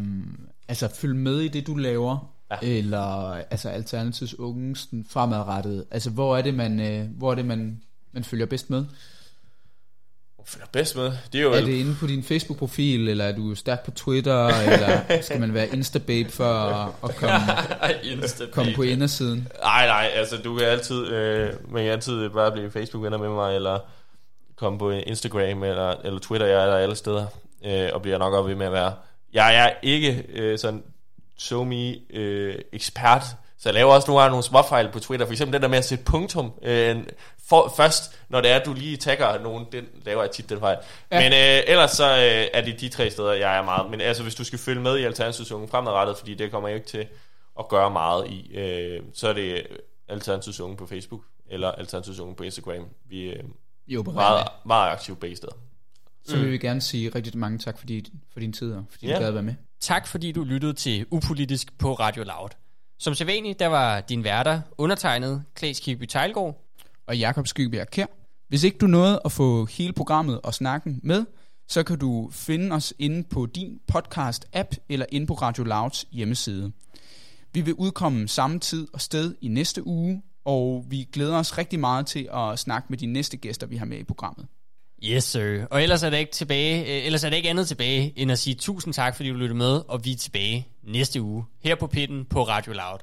altså, følge med i det, du laver, ja. Eller altså Alternativs unge sådan fremadrettet, altså hvor er det, man, øh, hvor er det, man, man følger bedst med? Følger bedst med. Det er jo Er det inde på din Facebook-profil, eller er du stærk på Twitter, eller skal man være Instababe for at, at komme, komme på indersiden? Nej, nej, altså du kan altid, øh, man kan altid bare blive Facebook-venner med mig, eller komme på Instagram eller, eller Twitter, jeg er der alle steder, øh, og bliver nok også ved med at være. Jeg er ikke øh, sådan SoMe øh, ekspert, så jeg laver også nogle gange nogle småfejl på Twitter, for eksempel den der med at sætte punktum øh, for, først, når det er, at du lige tagger nogen, den laver jeg tit den fejl. Ja. Men øh, ellers så øh, er det de tre steder, jeg er meget. Men altså, hvis du skal følge med i Alternativets Unge fremadrettet, fordi det kommer jeg ikke til at gøre meget i, øh, så er det Alternativets Unge på Facebook, eller Alternativets Unge på Instagram. Vi er Jo, på meget, meget aktive begge steder. Så vil vi gerne sige rigtig mange tak for din, for din tid, og fordi Ja. du gad at være med. Tak fordi du lyttede til Upolitisk på Radio Loud. Som sædvanligt, der var din værter undertegnet Klaas Kirkeby Tejlgaard. og Jakob Skybjerg Kær. Hvis ikke du nåede at få hele programmet og snakken med, så kan du finde os inde på din podcast-app eller inde på Radio Louds hjemmeside. Vi vil udkomme samme tid og sted i næste uge. og vi glæder os rigtig meget til at snakke med de næste gæster, vi har med i programmet. Yes, sir. Og ellers er der ikke tilbage, øh, ellers er der ikke andet tilbage, end at sige tusind tak, fordi du lyttede med, og vi er tilbage næste uge her på Pitten på Radio Loud.